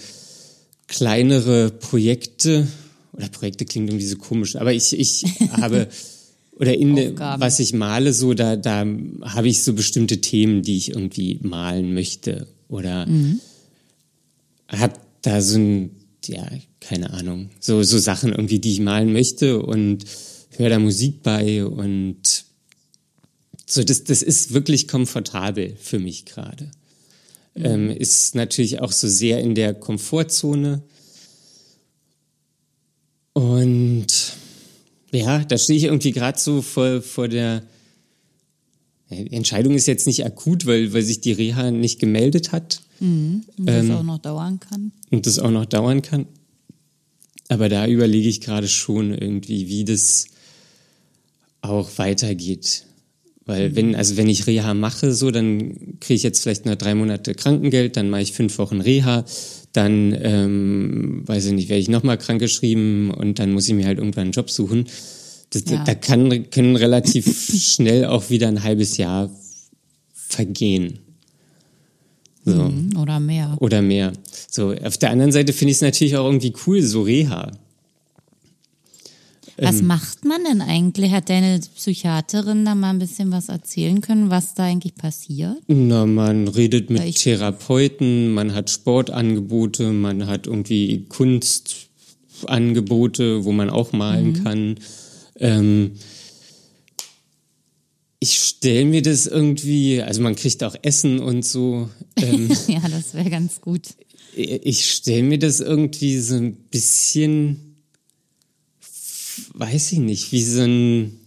kleinere Projekte, oder Projekte klingt irgendwie so komisch, aber ich, ich habe oder in de, was ich male, so da, da habe ich so bestimmte Themen, die ich irgendwie malen möchte. Oder mhm. habe da so ein, ja, keine Ahnung, so, so Sachen irgendwie, die ich malen möchte und höre da Musik bei und so, das, das ist wirklich komfortabel für mich gerade. Mhm. Ähm, ist natürlich auch so sehr in der Komfortzone. Und ja, da stehe ich irgendwie gerade so vor, vor der die Entscheidung ist jetzt nicht akut, weil, weil sich die Reha nicht gemeldet hat. Mhm. Und das ähm, auch noch dauern kann. Und das auch noch dauern kann. Aber da überlege ich gerade schon irgendwie, wie das auch weitergeht. Weil wenn, mhm. also wenn ich Reha mache, so, dann kriege ich jetzt vielleicht noch drei Monate Krankengeld, dann mache ich fünf Wochen Reha, dann, ähm, weiß ich nicht, werde ich nochmal krankgeschrieben und dann muss ich mir halt irgendwann einen Job suchen. Das, ja. Da kann, können relativ schnell auch wieder ein halbes Jahr vergehen. So. Mhm, oder mehr. Oder mehr. So, auf der anderen Seite finde ich es natürlich auch irgendwie cool, so Reha. Was ähm, macht man denn eigentlich? Hat deine Psychiaterin da mal ein bisschen was erzählen können, was da eigentlich passiert? Na, man redet mit Therapeuten, man hat Sportangebote, man hat irgendwie Kunstangebote, wo man auch malen mhm. kann. Ähm, stelle mir das irgendwie, also man kriegt auch Essen und so. Ähm, ja, das wäre ganz gut. Ich stelle mir das irgendwie so ein bisschen weiß ich nicht, wie so ein.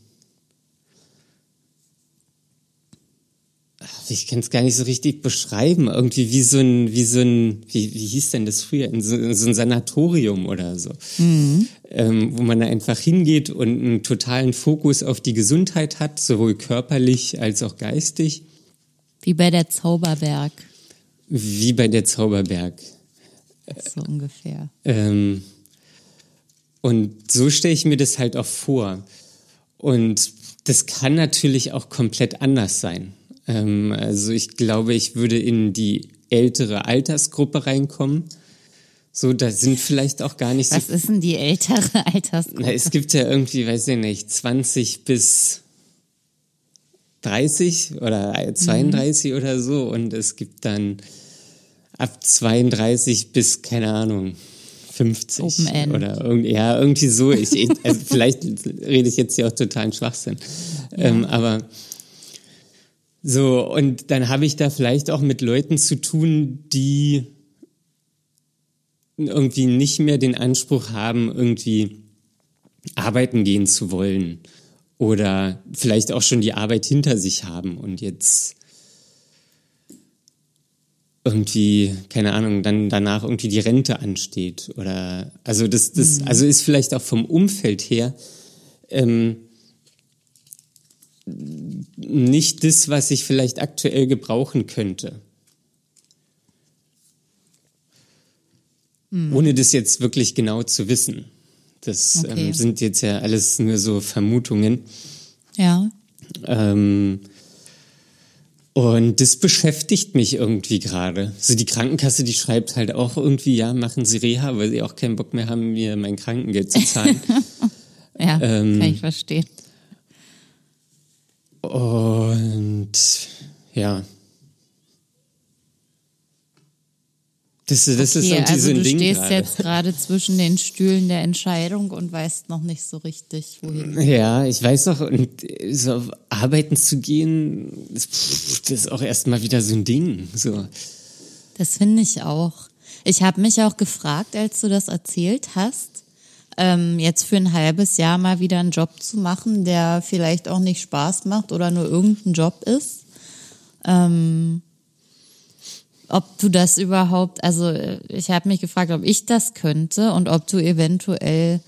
Ich kann es gar nicht so richtig beschreiben. Irgendwie wie so ein, wie so ein, wie, wie hieß denn das früher? In so, so ein Sanatorium oder so. Mhm. Ähm, wo man da einfach hingeht und einen totalen Fokus auf die Gesundheit hat, sowohl körperlich als auch geistig. Wie bei der Zauberberg. Wie bei der Zauberberg. So ungefähr. Ähm, und so stelle ich mir das halt auch vor. Und das kann natürlich auch komplett anders sein. Ähm, also ich glaube, ich würde in die ältere Altersgruppe reinkommen. So, da sind vielleicht auch gar nicht so. Was ist denn die ältere Altersgruppe? Na, es gibt ja irgendwie, weiß ich nicht, 20 bis 30 oder 32 mhm. oder so. Und es gibt dann ab 32 bis, keine Ahnung, 50 Open End. oder irgendwie, ja, irgendwie so. Ich, also vielleicht rede ich jetzt hier auch totalen Schwachsinn. Ja. Ähm, aber so, und dann habe ich da vielleicht auch mit Leuten zu tun, die irgendwie nicht mehr den Anspruch haben, irgendwie arbeiten gehen zu wollen oder vielleicht auch schon die Arbeit hinter sich haben und jetzt irgendwie, keine Ahnung, dann danach irgendwie die Rente ansteht. Oder also das, das, mhm. also ist vielleicht auch vom Umfeld her ähm, nicht das, was ich vielleicht aktuell gebrauchen könnte. Mhm. Ohne das jetzt wirklich genau zu wissen. Das ähm, okay. ähm, sind jetzt ja alles nur so Vermutungen. Ja. Ähm, Und das beschäftigt mich irgendwie gerade. So die Krankenkasse, die schreibt halt auch irgendwie, ja, machen Sie Reha, weil sie auch keinen Bock mehr haben, mir mein Krankengeld zu zahlen. ja, ähm, kann ich verstehen. Und ja. Das, das okay, ist also du Ding stehst gerade. jetzt gerade zwischen den Stühlen der Entscheidung und weißt noch nicht so richtig, wohin. Ja, ich weiß noch, und so arbeiten zu gehen, das ist auch erstmal wieder so ein Ding. So. Das finde ich auch. Ich habe mich auch gefragt, als du das erzählt hast, ähm, jetzt für ein halbes Jahr mal wieder einen Job zu machen, der vielleicht auch nicht Spaß macht oder nur irgendein Job ist. Ähm, ob du das überhaupt, also ich habe mich gefragt, ob ich das könnte und ob du eventuell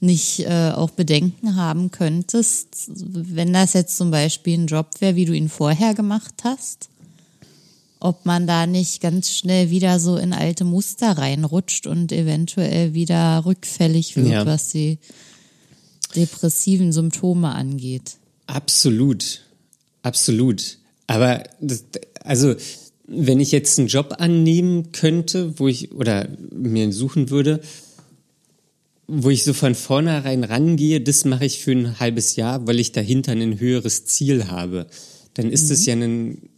nicht äh, auch Bedenken haben könntest, wenn das jetzt zum Beispiel ein Job wäre, wie du ihn vorher gemacht hast, ob man da nicht ganz schnell wieder so in alte Muster reinrutscht und eventuell wieder rückfällig wird, Ja. was die depressiven Symptome angeht. Absolut. Absolut. Aber das, also, wenn ich jetzt einen Job annehmen könnte, wo ich, oder mir einen suchen würde, wo ich so von vornherein rangehe, das mache ich für ein halbes Jahr, weil ich dahinter ein höheres Ziel habe, dann ist es ja ein,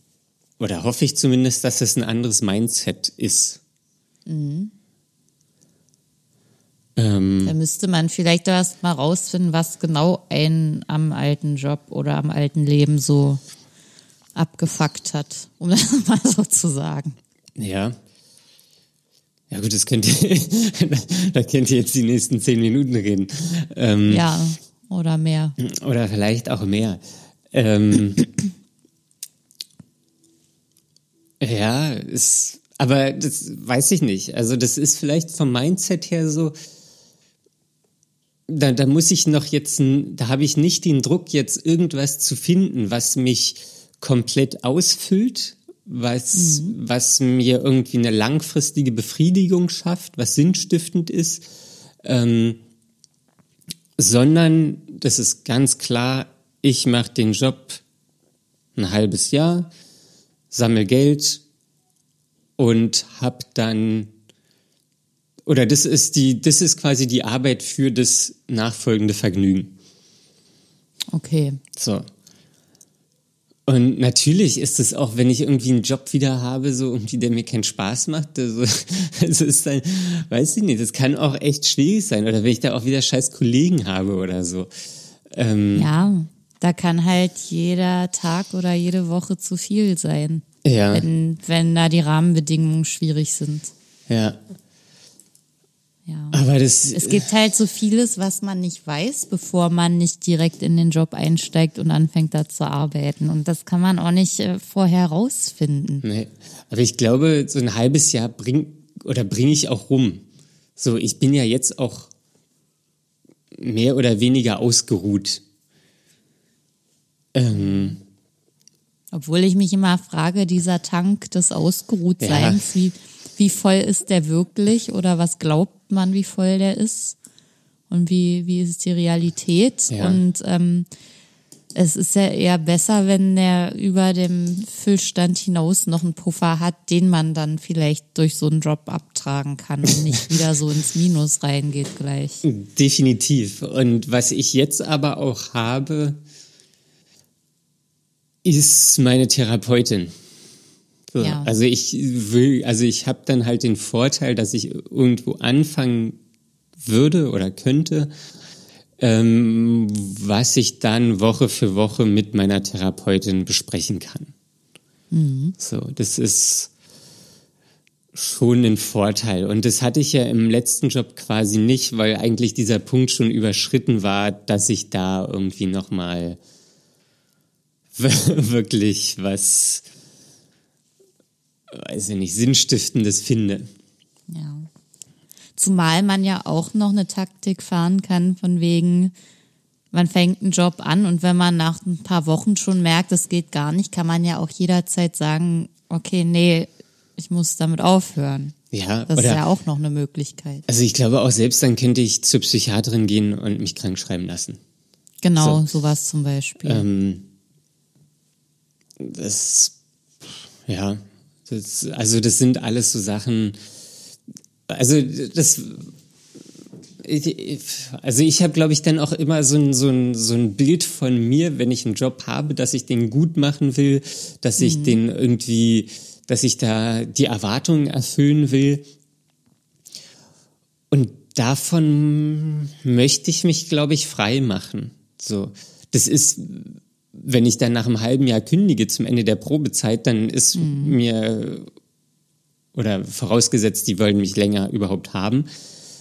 oder hoffe ich zumindest, dass es ein anderes Mindset ist. Ähm, Da müsste man vielleicht erst mal rausfinden, was genau einen am alten Job oder am alten Leben so abgefuckt hat, um das mal so zu sagen. Ja. Ja gut, das könnt ihr, da könnt ihr jetzt die nächsten zehn Minuten reden. Ähm, Ja, oder mehr. Oder vielleicht auch mehr. Ähm, ja, ist, aber das weiß ich nicht. Also das ist vielleicht vom Mindset her so, da, da muss ich noch jetzt, da habe ich nicht den Druck, jetzt irgendwas zu finden, was mich komplett ausfüllt, was, was mir irgendwie eine langfristige Befriedigung schafft, was sinnstiftend ist, ähm, sondern das ist ganz klar, ich mache den Job ein halbes Jahr, sammel Geld und hab dann oder das ist die das ist quasi die Arbeit für das nachfolgende Vergnügen. Okay. So. Und natürlich ist es auch, wenn ich irgendwie einen Job wieder habe, so irgendwie, der mir keinen Spaß macht, also, es ist dann, weiß ich nicht, das kann auch echt schwierig sein. Oder wenn ich da auch wieder scheiß Kollegen habe oder so. Ähm, Ja, da kann halt jeder Tag oder jede Woche zu viel sein, ja, wenn, wenn da die Rahmenbedingungen schwierig sind. ja. Ja. Aber das, Es gibt halt so vieles, was man nicht weiß, bevor man nicht direkt in den Job einsteigt und anfängt da zu arbeiten. Und das kann man auch nicht äh, vorher rausfinden. Nee. Aber ich glaube, so ein halbes Jahr bring oder bringe ich auch rum. So, ich bin ja jetzt auch mehr oder weniger ausgeruht. Ähm, Obwohl ich mich immer frage, dieser Tank des Ausgeruhtseins, wie, wie voll ist der wirklich oder was glaubt man, wie voll der ist? Und wie, wie ist die Realität? Ja. Und ähm, es ist ja eher besser, wenn der über dem Füllstand hinaus noch einen Puffer hat, den man dann vielleicht durch so einen Job abtragen kann und nicht wieder so ins Minus reingeht gleich. definitiv. Und was ich jetzt aber auch habe, ist meine Therapeutin. So, Ja. Also ich will, also ich habe dann halt den Vorteil, dass ich irgendwo anfangen würde oder könnte, ähm, was ich dann Woche für Woche mit meiner Therapeutin besprechen kann. So, das ist schon ein Vorteil. Und das hatte ich ja im letzten Job quasi nicht, weil eigentlich dieser Punkt schon überschritten war, dass ich da irgendwie nochmal wirklich was, weiß ich nicht, Sinnstiftendes finde. Ja. Zumal man ja auch noch eine Taktik fahren kann, von wegen, man fängt einen Job an und wenn man nach ein paar Wochen schon merkt, es geht gar nicht, kann man ja auch jederzeit sagen, okay, nee, ich muss damit aufhören. Ja, Das oder, ist ja auch noch eine Möglichkeit. also ich glaube auch selbst dann könnte ich zur Psychiaterin gehen und mich krank schreiben lassen. Genau, sowas zum Beispiel. Ähm, das ja, das, also das sind alles so Sachen, also das also ich habe, glaube ich, dann auch immer so ein, so, ein, so ein Bild von mir, wenn ich einen Job habe, dass ich den gut machen will, dass ich mhm. den irgendwie, dass ich da die Erwartungen erfüllen will. Und davon möchte ich mich, glaube ich, frei machen. So, das ist, wenn ich dann nach einem halben Jahr kündige zum Ende der Probezeit, dann ist mhm. mir oder vorausgesetzt, die wollen mich länger überhaupt haben.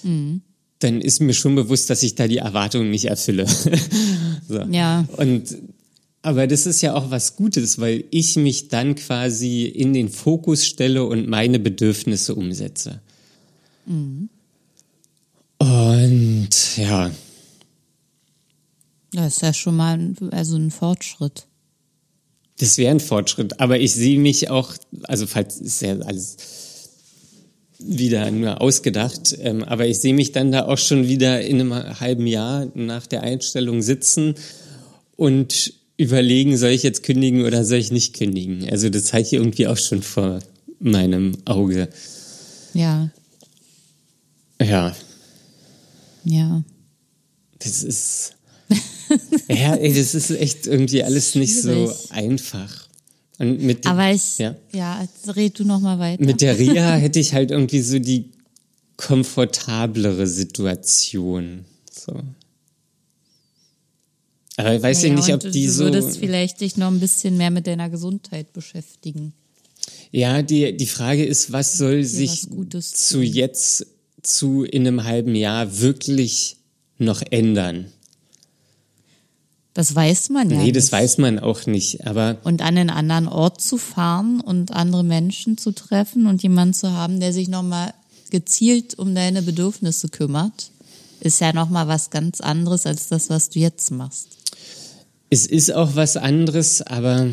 Mhm dann ist mir schon bewusst, dass ich da die Erwartungen nicht erfülle. so. Ja. Und aber das ist ja auch was Gutes, weil ich mich dann quasi in den Fokus stelle und meine Bedürfnisse umsetze. Mhm. Und ja. Das ist ja schon mal ein, also ein Fortschritt. Das wäre ein Fortschritt, aber ich sehe mich auch, also falls ist ja alles wieder nur ausgedacht. Ähm, aber ich sehe mich dann da auch schon wieder in einem halben Jahr nach der Einstellung sitzen und überlegen, soll ich jetzt kündigen oder soll ich nicht kündigen. Also das halte ich irgendwie auch schon vor meinem Auge. Ja. Ja. Ja. Das ist. Ja, ey, das ist echt irgendwie alles nicht so einfach. Und mit Aber ich, ja, ja red du noch mal weiter. Mit der Reha hätte ich halt irgendwie so die komfortablere Situation. So. Aber ich weiß naja, ja nicht, ob die so. Du würdest vielleicht dich noch ein bisschen mehr mit deiner Gesundheit beschäftigen. Ja, die, die Frage ist, was soll sich was zu jetzt, zu in einem halben Jahr wirklich noch ändern? Das weiß man ja. Nee, nicht. das weiß man auch nicht, aber. Und an einen anderen Ort zu fahren und andere Menschen zu treffen und jemanden zu haben, der sich nochmal gezielt um deine Bedürfnisse kümmert, ist ja nochmal was ganz anderes als das, was du jetzt machst. Es ist auch was anderes, aber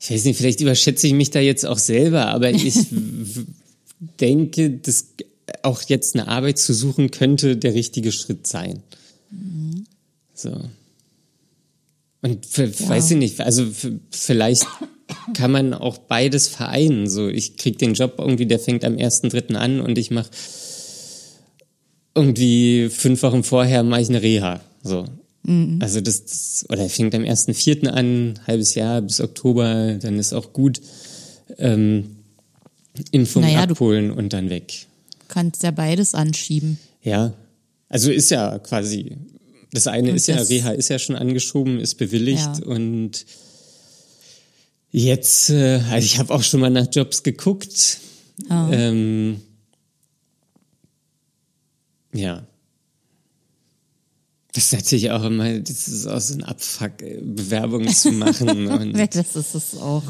ich weiß nicht, vielleicht überschätze ich mich da jetzt auch selber, aber ich denke, dass auch jetzt eine Arbeit zu suchen könnte der richtige Schritt sein. Mhm. So. Und für, ja. weiß ich nicht, also vielleicht kann man auch beides vereinen. So, ich krieg den Job irgendwie, der fängt am 1.3. an und ich mache irgendwie fünf Wochen vorher mache ich eine Reha. So. Mhm. Also das, das, oder er fängt am 1.4. an, halbes Jahr bis Oktober, dann ist auch gut. Ähm, Impfung naja, abholen und dann weg. Kannst ja beides anschieben. Ja, also ist ja quasi, das eine und ist ja, Reha ist ja schon angeschoben, ist bewilligt ja. und jetzt, äh, also ich habe auch schon mal nach Jobs geguckt. Oh. Ähm, ja. Das ist natürlich auch immer, das ist auch so ein Abfuck, Bewerbungen zu machen. Und, das ist es auch.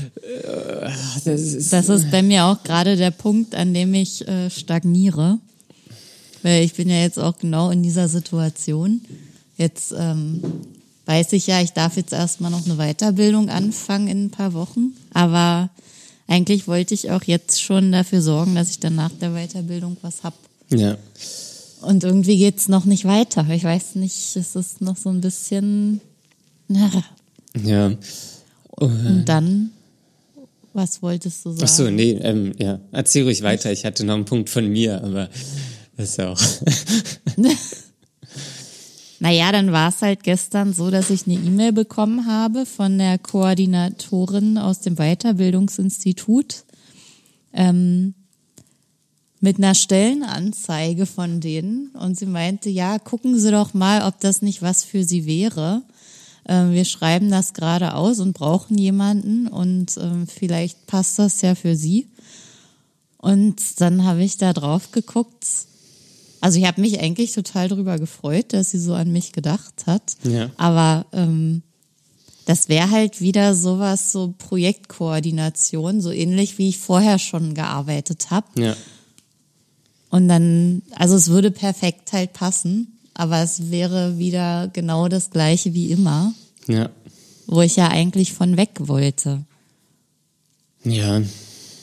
das, ist, das ist bei mir auch gerade der Punkt, an dem ich äh, stagniere. Weil ich bin ja jetzt auch genau in dieser Situation. Jetzt ähm, weiß ich ja, ich darf jetzt erstmal noch eine Weiterbildung anfangen in ein paar Wochen. Aber eigentlich wollte ich auch jetzt schon dafür sorgen, dass ich dann nach der Weiterbildung was hab. Ja. Und irgendwie geht's noch nicht weiter. Ich weiß nicht, es ist noch so ein bisschen. Na. Ja. Und dann, was wolltest du sagen? Ach so, nee, ähm, ja. Erzähl ruhig weiter. Ich hatte noch einen Punkt von mir, aber ist ja auch. naja, dann war es halt gestern so, dass ich eine E-Mail bekommen habe von der Koordinatorin aus dem Weiterbildungsinstitut ähm, mit einer Stellenanzeige von denen. Und sie meinte, ja, gucken Sie doch mal, ob das nicht was für Sie wäre. Ähm, wir schreiben das gerade aus und brauchen jemanden und ähm, vielleicht passt das ja für Sie. Und dann habe ich da drauf geguckt also ich habe mich eigentlich total darüber gefreut, dass sie so an mich gedacht hat. Ja. Aber ähm, das wäre halt wieder sowas, so Projektkoordination, so ähnlich wie ich vorher schon gearbeitet habe. Ja. Und dann, also es würde perfekt halt passen, aber es wäre wieder genau das gleiche wie immer. Ja. Wo ich ja eigentlich von weg wollte. Ja,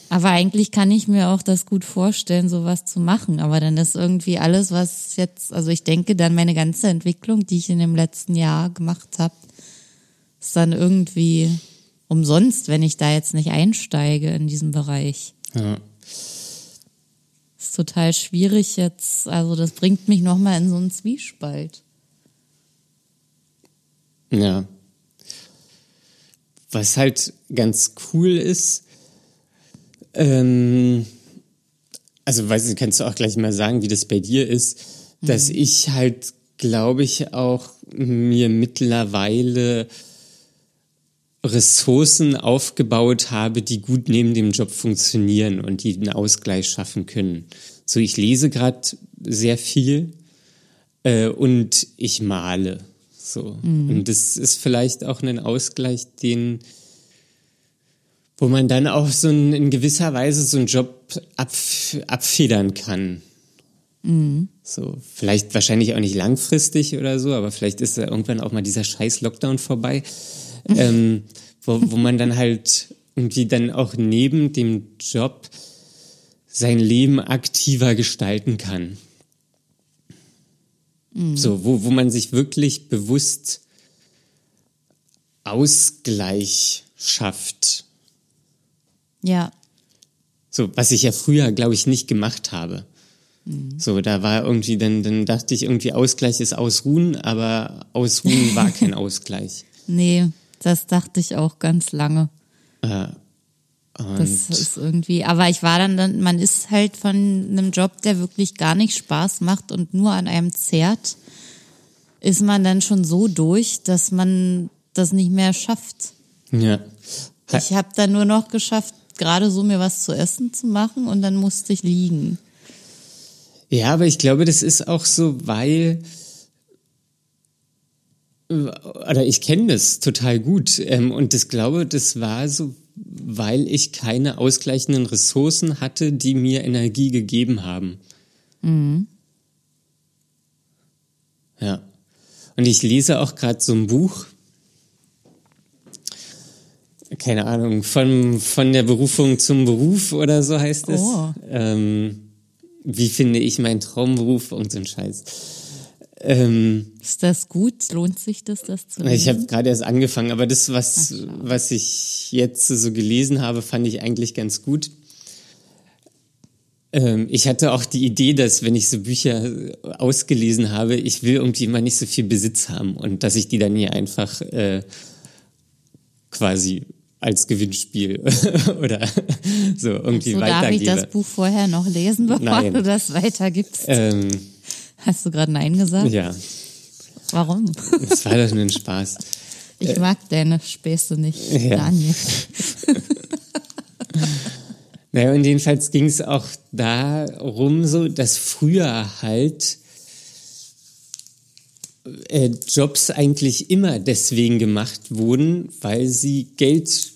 aber eigentlich kann ich mir auch das gut vorstellen, sowas zu machen. Aber dann ist irgendwie alles, was jetzt, also ich denke dann meine ganze Entwicklung, die ich in dem letzten Jahr gemacht habe, ist dann irgendwie umsonst, wenn ich da jetzt nicht einsteige in diesem Bereich. Ja. Ist total schwierig jetzt. Also das bringt mich nochmal in so einen Zwiespalt. Ja. Was halt ganz cool ist, ähm, also weiß ich, kannst du auch gleich mal sagen, wie das bei dir ist, mhm. dass ich halt, glaube ich, auch mir mittlerweile Ressourcen aufgebaut habe, die gut neben dem Job funktionieren und die einen Ausgleich schaffen können. So, ich lese gerade sehr viel äh, und ich male. So. Mhm. Und das ist vielleicht auch ein Ausgleich, den, wo man dann auch so ein, in gewisser Weise so einen Job ab, abfedern kann. Mhm. So, vielleicht wahrscheinlich auch nicht langfristig oder so, aber vielleicht ist da irgendwann auch mal dieser scheiß Lockdown vorbei ähm, wo, wo man dann halt irgendwie dann auch neben dem Job sein Leben aktiver gestalten kann. Mhm. So, wo, wo man sich wirklich bewusst Ausgleich schafft. Ja. So, was ich ja früher, glaube ich, nicht gemacht habe. Mhm. So, da war irgendwie, dann, dann dachte ich irgendwie, Ausgleich ist Ausruhen, aber Ausruhen war kein Ausgleich. Nee, das dachte ich auch ganz lange. Äh, das ist irgendwie, aber ich war dann, dann, man ist halt von einem Job, der wirklich gar nicht Spaß macht und nur an einem zehrt, ist man dann schon so durch, dass man das nicht mehr schafft. Ja. Ich habe dann nur noch geschafft, gerade so mir was zu essen zu machen und dann musste ich liegen. Ja, aber ich glaube, das ist auch so, weil oder ich kenne das total gut ähm, und das glaube, das war so, weil ich keine ausgleichenden Ressourcen hatte, die mir Energie gegeben haben. Mhm. Ja. Und ich lese auch gerade so ein Buch, keine Ahnung, von, von der Berufung zum Beruf oder so heißt es. Oh. Ähm, wie finde ich meinen Traumberuf und so ein Scheiß. Ähm, ist das gut? Lohnt sich das, das zu lesen? Ich habe gerade erst angefangen, aber das, was, Ach, was ich jetzt so gelesen habe, fand ich eigentlich ganz gut. Ähm, ich hatte auch die Idee, dass wenn ich so Bücher ausgelesen habe, ich will irgendwie immer nicht so viel Besitz haben und dass ich die dann hier einfach äh, quasi als Gewinnspiel oder so irgendwie so, weitergebe. Darf ich das Buch vorher noch lesen, bevor Nein. du das weitergibst? Ähm, Hast du gerade Nein gesagt? Ja. Warum? Es war doch nur ein Spaß. Ich äh, mag deine Späße nicht, ja. Daniel. naja, und jedenfalls ging es auch darum, so, dass früher halt äh, Jobs eigentlich immer deswegen gemacht wurden, weil sie Geld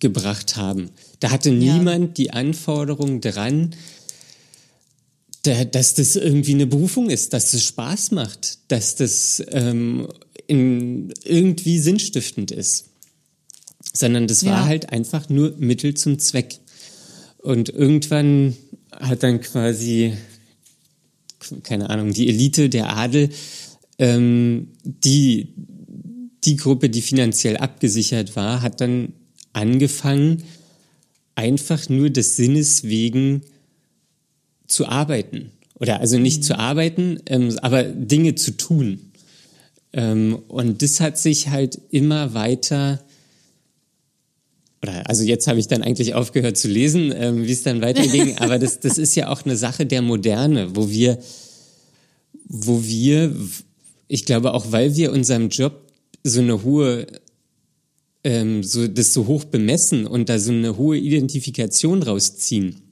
gebracht haben. Da hatte niemand ja. die Anforderung dran, dass das irgendwie eine Berufung ist, dass das Spaß macht, dass das ähm, in, irgendwie sinnstiftend ist. Sondern das ja. war halt einfach nur Mittel zum Zweck. Und irgendwann hat dann quasi, keine Ahnung, die Elite, der Adel, ähm, die, die Gruppe, die finanziell abgesichert war, hat dann angefangen, einfach nur des Sinnes wegen zu arbeiten. Oder also nicht mhm. zu arbeiten, ähm, aber Dinge zu tun. Ähm, und das hat sich halt immer weiter, oder also jetzt habe ich dann eigentlich aufgehört zu lesen, ähm, wie es dann weiterging, aber das, das ist ja auch eine Sache der Moderne, wo wir, wo wir, ich glaube auch, weil wir unserem Job so eine hohe ähm, so, das so hoch bemessen und da so eine hohe Identifikation rausziehen,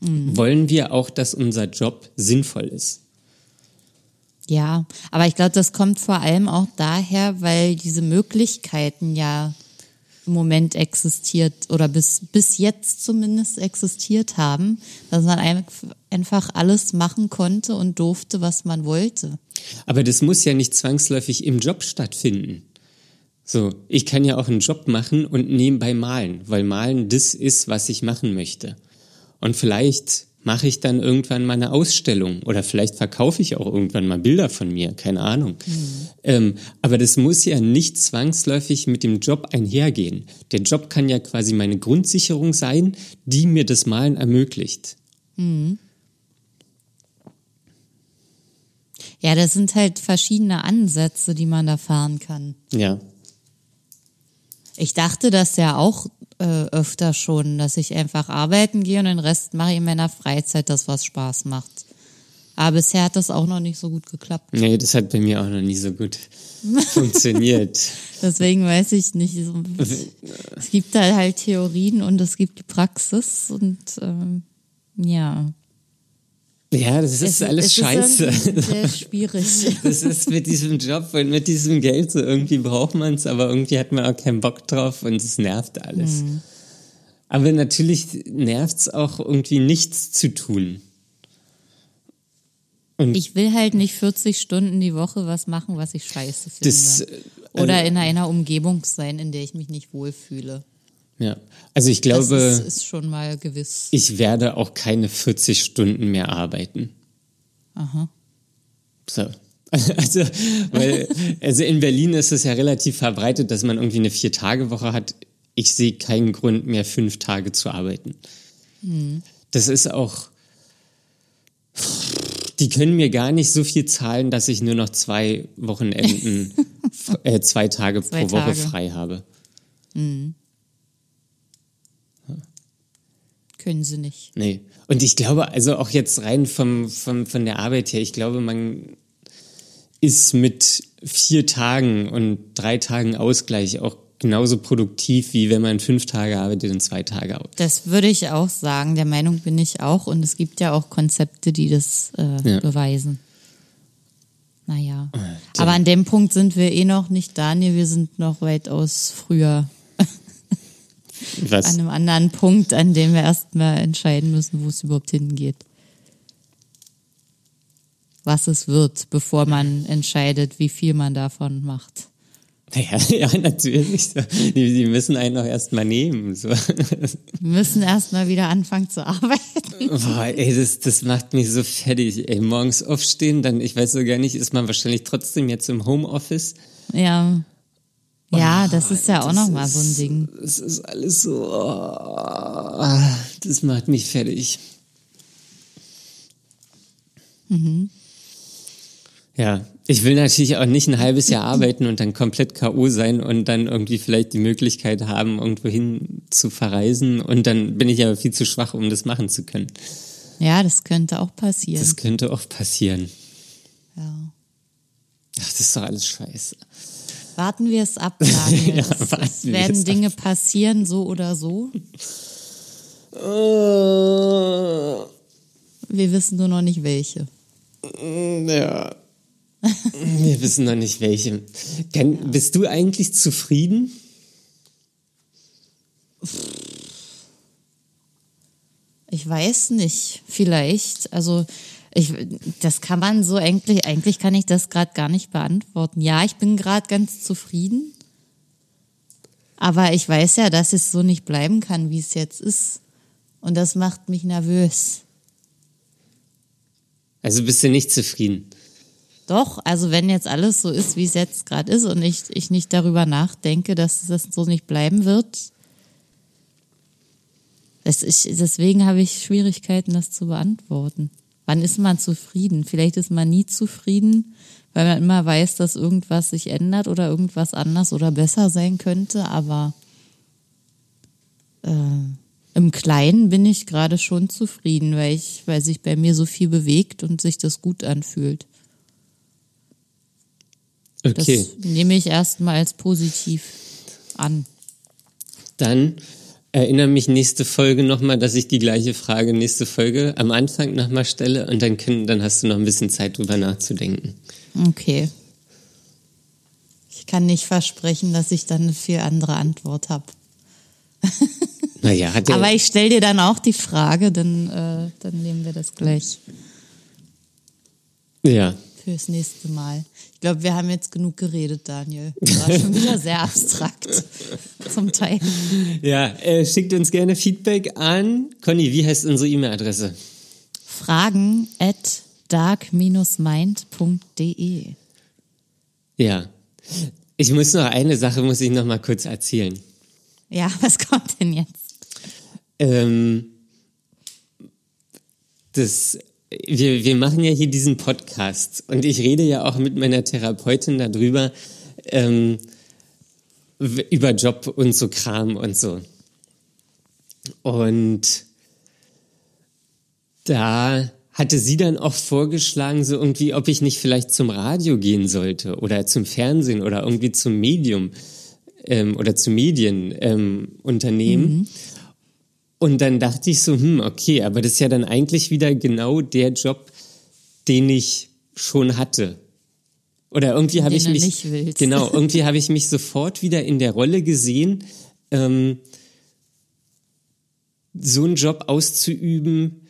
mhm. wollen wir auch, dass unser Job sinnvoll ist. Ja, aber ich glaube, das kommt vor allem auch daher, weil diese Möglichkeiten ja im Moment existiert oder bis, bis jetzt zumindest existiert haben, dass man einfach alles machen konnte und durfte, was man wollte. Aber das muss ja nicht zwangsläufig im Job stattfinden. So, ich kann ja auch einen Job machen und nebenbei malen, weil malen das ist, was ich machen möchte. Und vielleicht mache ich dann irgendwann mal eine Ausstellung oder vielleicht verkaufe ich auch irgendwann mal Bilder von mir, keine Ahnung. Mhm. Ähm, aber das muss ja nicht zwangsläufig mit dem Job einhergehen. Der Job kann ja quasi meine Grundsicherung sein, die mir das Malen ermöglicht. Mhm. Ja, das sind halt verschiedene Ansätze, die man da fahren kann. Ja. Ich dachte das ja auch äh, öfter schon, dass ich einfach arbeiten gehe und den Rest mache ich in meiner Freizeit, das was Spaß macht. Aber bisher hat das auch noch nicht so gut geklappt. Nee, das hat bei mir auch noch nie so gut funktioniert. Deswegen weiß ich nicht. Es gibt da halt Theorien und es gibt die Praxis und ähm, ja. Ja, das ist es, alles es scheiße. Ist sehr schwierig. Das ist mit diesem Job und mit diesem Geld so irgendwie braucht man es, aber irgendwie hat man auch keinen Bock drauf und es nervt alles. Mhm. Aber natürlich nervt es auch irgendwie nichts zu tun. Und ich will halt nicht 40 Stunden die Woche was machen, was ich scheiße finde. Das, äh, Oder in einer Umgebung sein, in der ich mich nicht wohlfühle. Ja, also ich glaube, das ist, ist schon mal gewiss. Ich werde auch keine 40 Stunden mehr arbeiten. Aha. So. Also, weil, also in Berlin ist es ja relativ verbreitet, dass man irgendwie eine Vier-Tage-Woche hat. Ich sehe keinen Grund mehr, fünf Tage zu arbeiten. Hm. Das ist auch, die können mir gar nicht so viel zahlen, dass ich nur noch zwei Wochenenden, äh, zwei Tage zwei pro Tage. Woche frei habe. Hm. Können sie nicht. Nee. Und ich glaube, also auch jetzt rein vom, vom, von der Arbeit her, ich glaube, man ist mit vier Tagen und drei Tagen Ausgleich auch genauso produktiv, wie wenn man fünf Tage arbeitet und zwei Tage arbeitet. Das würde ich auch sagen. Der Meinung bin ich auch. Und es gibt ja auch Konzepte, die das äh, ja. beweisen. Naja. Ah, Aber an dem Punkt sind wir eh noch nicht, Daniel. Wir sind noch weitaus früher was? An einem anderen Punkt, an dem wir erstmal entscheiden müssen, wo es überhaupt hingeht. Was es wird, bevor man entscheidet, wie viel man davon macht. Ja, ja natürlich. Die, die müssen einen auch erstmal nehmen. So. Müssen erstmal wieder anfangen zu arbeiten. Boah, ey, das, das macht mich so fertig. Ey, morgens aufstehen, dann, ich weiß so gar nicht, ist man wahrscheinlich trotzdem jetzt im Homeoffice. Ja. Ja, das ist ja auch nochmal so ein Ding. Das ist alles so, oh, das macht mich fertig. Mhm. Ja, ich will natürlich auch nicht ein halbes Jahr arbeiten und dann komplett K.O. sein und dann irgendwie vielleicht die Möglichkeit haben, irgendwo hin zu verreisen und dann bin ich aber viel zu schwach, um das machen zu können. Ja, das könnte auch passieren. Das könnte auch passieren. Ja. Ach, das ist doch alles scheiße. Warten wir es ab, Daniel. ja, es, werden Dinge ab. passieren, so oder so. Uh, wir wissen nur noch nicht welche. Ja. wir wissen noch nicht welche. Kann, ja. Bist du eigentlich zufrieden? Ich weiß nicht. Vielleicht. Also ich, das kann man so eigentlich, eigentlich kann ich das gerade gar nicht beantworten. Ja, ich bin gerade ganz zufrieden. Aber ich weiß ja, dass es so nicht bleiben kann, wie es jetzt ist. Und das macht mich nervös. Also bist du nicht zufrieden? Doch, also wenn jetzt alles so ist, wie es jetzt gerade ist und ich, ich nicht darüber nachdenke, dass das so nicht bleiben wird, das ist, deswegen habe ich Schwierigkeiten, das zu beantworten. Wann ist man zufrieden? Vielleicht ist man nie zufrieden, weil man immer weiß, dass irgendwas sich ändert oder irgendwas anders oder besser sein könnte. Aber äh, im Kleinen bin ich gerade schon zufrieden, weil ich, weil sich bei mir so viel bewegt und sich das gut anfühlt. Okay. Das nehme ich erstmal als positiv an. Dann erinnere mich nächste Folge nochmal, dass ich die gleiche Frage nächste Folge am Anfang nochmal stelle und dann, können, dann hast du noch ein bisschen Zeit drüber nachzudenken. Okay. Ich kann nicht versprechen, dass ich dann eine viel andere Antwort habe. Naja, hat Aber ich stelle dir dann auch die Frage, dann, äh, dann nehmen wir das gleich. Ja. Fürs nächste Mal. Ich glaube, wir haben jetzt genug geredet, Daniel. Das war schon wieder sehr abstrakt. Zum Teil. Ja, äh, schickt uns gerne Feedback an. Conny, wie heißt unsere E-Mail-Adresse? Fragen at dark-mind.de. Ja. Ich muss noch eine Sache, muss ich noch mal kurz erzählen. Ja, was kommt denn jetzt? Ähm, das, wir, wir machen ja hier diesen Podcast und ich rede ja auch mit meiner Therapeutin darüber, ähm, über Job und so Kram und so. Und da hatte sie dann auch vorgeschlagen, so irgendwie, ob ich nicht vielleicht zum Radio gehen sollte oder zum Fernsehen oder irgendwie zum Medium ähm, oder zu Medienunternehmen. Ähm. Und dann dachte ich so, hm, okay, aber das ist ja dann eigentlich wieder genau der Job, den ich schon hatte. Oder irgendwie habe ich mich genau irgendwie habe ich mich sofort wieder in der Rolle gesehen, ähm, so einen Job auszuüben,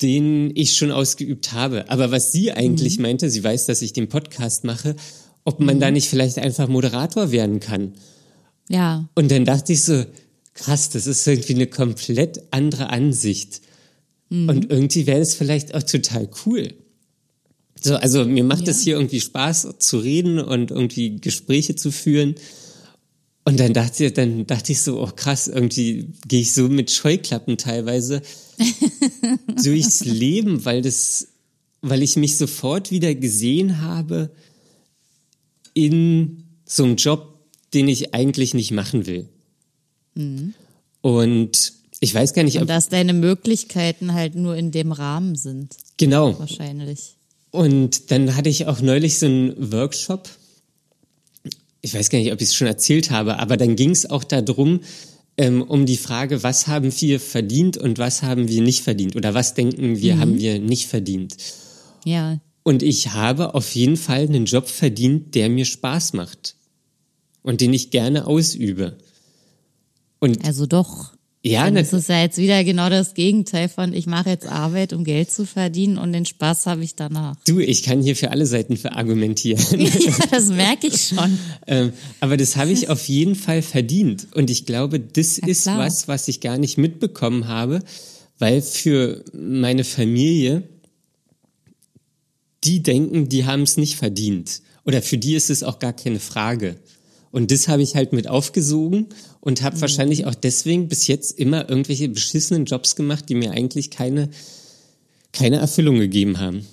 den ich schon ausgeübt habe. Aber was sie eigentlich mhm. meinte, sie weiß, dass ich den Podcast mache, ob man mhm. da nicht vielleicht einfach Moderator werden kann. Ja. Und dann dachte ich so, krass, das ist irgendwie eine komplett andere Ansicht. Mhm. Und irgendwie wäre es vielleicht auch total cool. So, also mir macht es ja. hier irgendwie Spaß zu reden und irgendwie Gespräche zu führen. Und dann dachte ich, dann dachte ich so, oh krass, irgendwie gehe ich so mit Scheuklappen teilweise durchs Leben, weil das, weil ich mich sofort wieder gesehen habe in so einem Job, den ich eigentlich nicht machen will. Mhm. Und ich weiß gar nicht, ob. Und dass deine Möglichkeiten halt nur in dem Rahmen sind. Genau. Wahrscheinlich. Und dann hatte ich auch neulich so einen Workshop. Ich weiß gar nicht, ob ich es schon erzählt habe, aber dann ging es auch darum, ähm, um die Frage, was haben wir verdient und was haben wir nicht verdient oder was denken wir, mhm. haben wir nicht verdient. Ja. Und ich habe auf jeden Fall einen Job verdient, der mir Spaß macht und den ich gerne ausübe. Und also doch. Ja, das ist ja jetzt wieder genau das Gegenteil von, ich mache jetzt Arbeit, um Geld zu verdienen und den Spaß habe ich danach. Du, ich kann hier für alle Seiten verargumentieren. ja, das merke ich schon. ähm, aber das habe ich auf jeden Fall verdient. Und ich glaube, das ja, ist was, was ich gar nicht mitbekommen habe, weil für meine Familie, die denken, die haben es nicht verdient. Oder für die ist es auch gar keine Frage. Und das habe ich halt mit aufgesogen und habe mhm. wahrscheinlich auch deswegen bis jetzt immer irgendwelche beschissenen Jobs gemacht, die mir eigentlich keine, keine Erfüllung gegeben haben.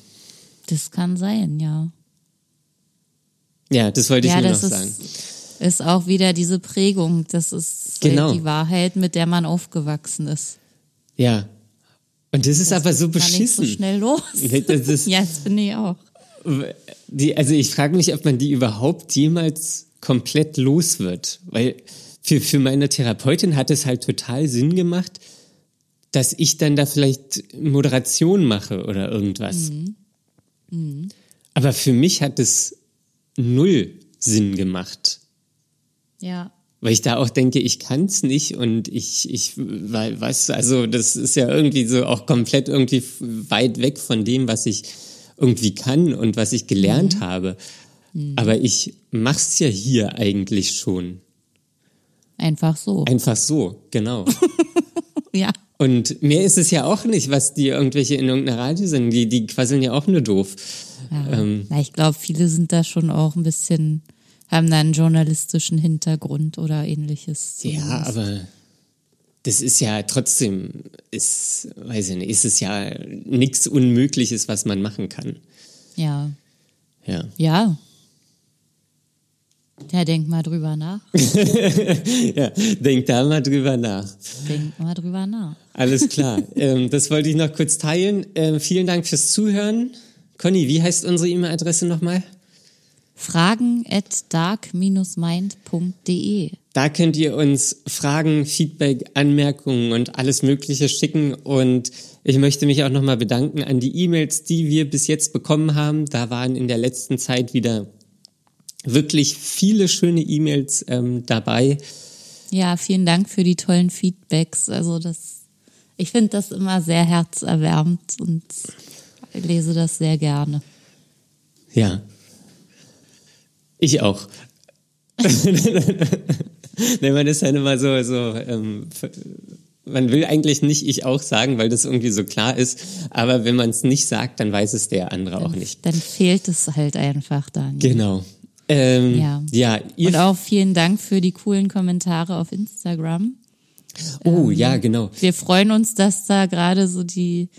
Das kann sein, ja. Ja, das wollte ich ja, nur noch ist, sagen. Ist auch wieder diese Prägung. Das ist genau. halt die Wahrheit, mit der man aufgewachsen ist. Ja. Und das ist das aber so beschissen. Nicht so schnell los. Das ist, ja, das finde ich auch. Die, also ich frage mich, ob man die überhaupt jemals komplett los wird. Weil für, für meine Therapeutin hat es halt total Sinn gemacht, dass ich dann da vielleicht Moderation mache oder irgendwas. Mhm. Mhm. Aber für mich hat es null Sinn gemacht. Ja. Weil ich da auch denke, ich kann es nicht und ich, ich, weil, weißt du, also das ist ja irgendwie so auch komplett irgendwie weit weg von dem, was ich irgendwie kann und was ich gelernt mhm. habe. Mhm. Aber ich mach's ja hier eigentlich schon. Einfach so. Einfach so, genau. ja. Und mehr ist es ja auch nicht, was die irgendwelche in irgendeiner Radio sind. Die, die quasseln ja auch nur doof. Ja. Ähm, ja, ich glaube, viele sind da schon auch ein bisschen, haben da einen journalistischen Hintergrund oder ähnliches. Zumindest. Ja, aber das ist ja trotzdem, ist, weiß ich nicht, ist es ja nichts Unmögliches, was man machen kann. Ja. Ja. Ja, ja, denk mal drüber nach. ja, denk da mal drüber nach. Denk mal drüber nach. Alles klar. ähm, das wollte ich noch kurz teilen. Ähm, vielen Dank fürs Zuhören. Conny, wie heißt unsere E-Mail-Adresse nochmal? Fragen at dark-mind.de. Da könnt ihr uns Fragen, Feedback, Anmerkungen und alles Mögliche schicken. Und ich möchte mich auch nochmal bedanken an die E-Mails, die wir bis jetzt bekommen haben. Da waren in der letzten Zeit wieder wirklich viele schöne E-Mails ähm, dabei. Ja, vielen Dank für die tollen Feedbacks. Also das, ich finde das immer sehr herzerwärmend und lese das sehr gerne. Ja, ich auch. Nein, man ist dann immer so, so ähm, Man will eigentlich nicht ich auch sagen, weil das irgendwie so klar ist. Aber wenn man es nicht sagt, dann weiß es der andere dann, auch nicht. Dann fehlt es halt einfach dann. Genau. Ähm, Ja. ja Und auch vielen Dank für die coolen Kommentare auf Instagram. Oh, Ähm, ja, genau. Wir freuen uns, dass da gerade so die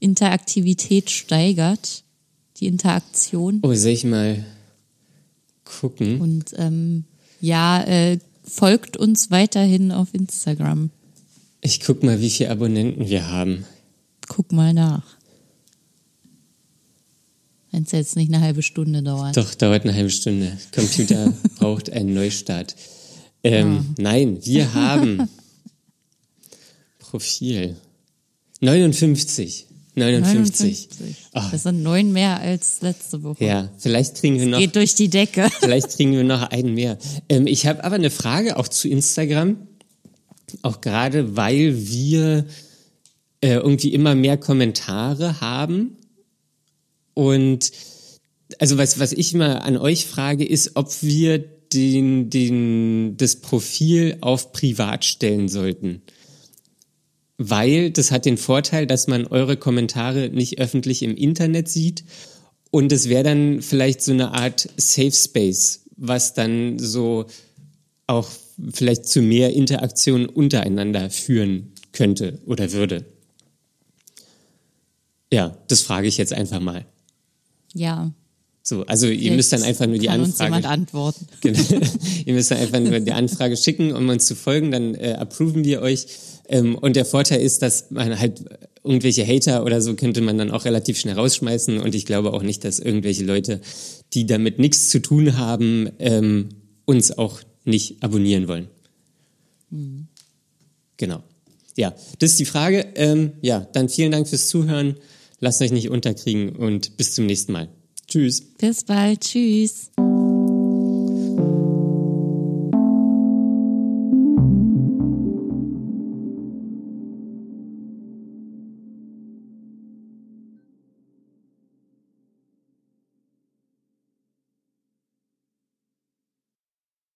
Interaktivität steigert, die Interaktion. Oh, soll ich mal gucken? Und ähm, ja, äh, folgt uns weiterhin auf Instagram. Ich guck mal, wie viele Abonnenten wir haben. Guck mal nach. Wenn es jetzt nicht eine halbe Stunde dauert. Doch, dauert eine halbe Stunde. Computer braucht einen Neustart. Ähm, Nein, wir haben Profil 59. 59. Ah. Das sind neun mehr als letzte Woche. Ja, vielleicht kriegen wir noch. Geht durch die Decke. Vielleicht kriegen wir noch einen mehr. Ähm, ich habe aber eine Frage auch zu Instagram. Auch gerade, weil wir äh, irgendwie immer mehr Kommentare haben. Und also was, was ich mal an euch frage, ist, ob wir den, den, das Profil auf privat stellen sollten. Weil das hat den Vorteil, dass man eure Kommentare nicht öffentlich im Internet sieht. Und es wäre dann vielleicht so eine Art Safe Space, was dann so auch vielleicht zu mehr Interaktion untereinander führen könnte oder würde. Ja, das frage ich jetzt einfach mal. Ja. So, also ihr müsst dann einfach nur die kann uns Anfrage, antworten. genau, ihr müsst dann einfach nur die Anfrage schicken, um uns zu folgen, dann äh, approven wir euch. Ähm, und der Vorteil ist, dass man halt irgendwelche Hater oder so könnte man dann auch relativ schnell rausschmeißen. Und ich glaube auch nicht, dass irgendwelche Leute, die damit nichts zu tun haben, ähm, uns auch nicht abonnieren wollen. Genau. Ja, das ist die Frage. Ähm, ja, dann vielen Dank fürs Zuhören. Lasst euch nicht unterkriegen und bis zum nächsten Mal. Tschüss. Bis bald. Tschüss.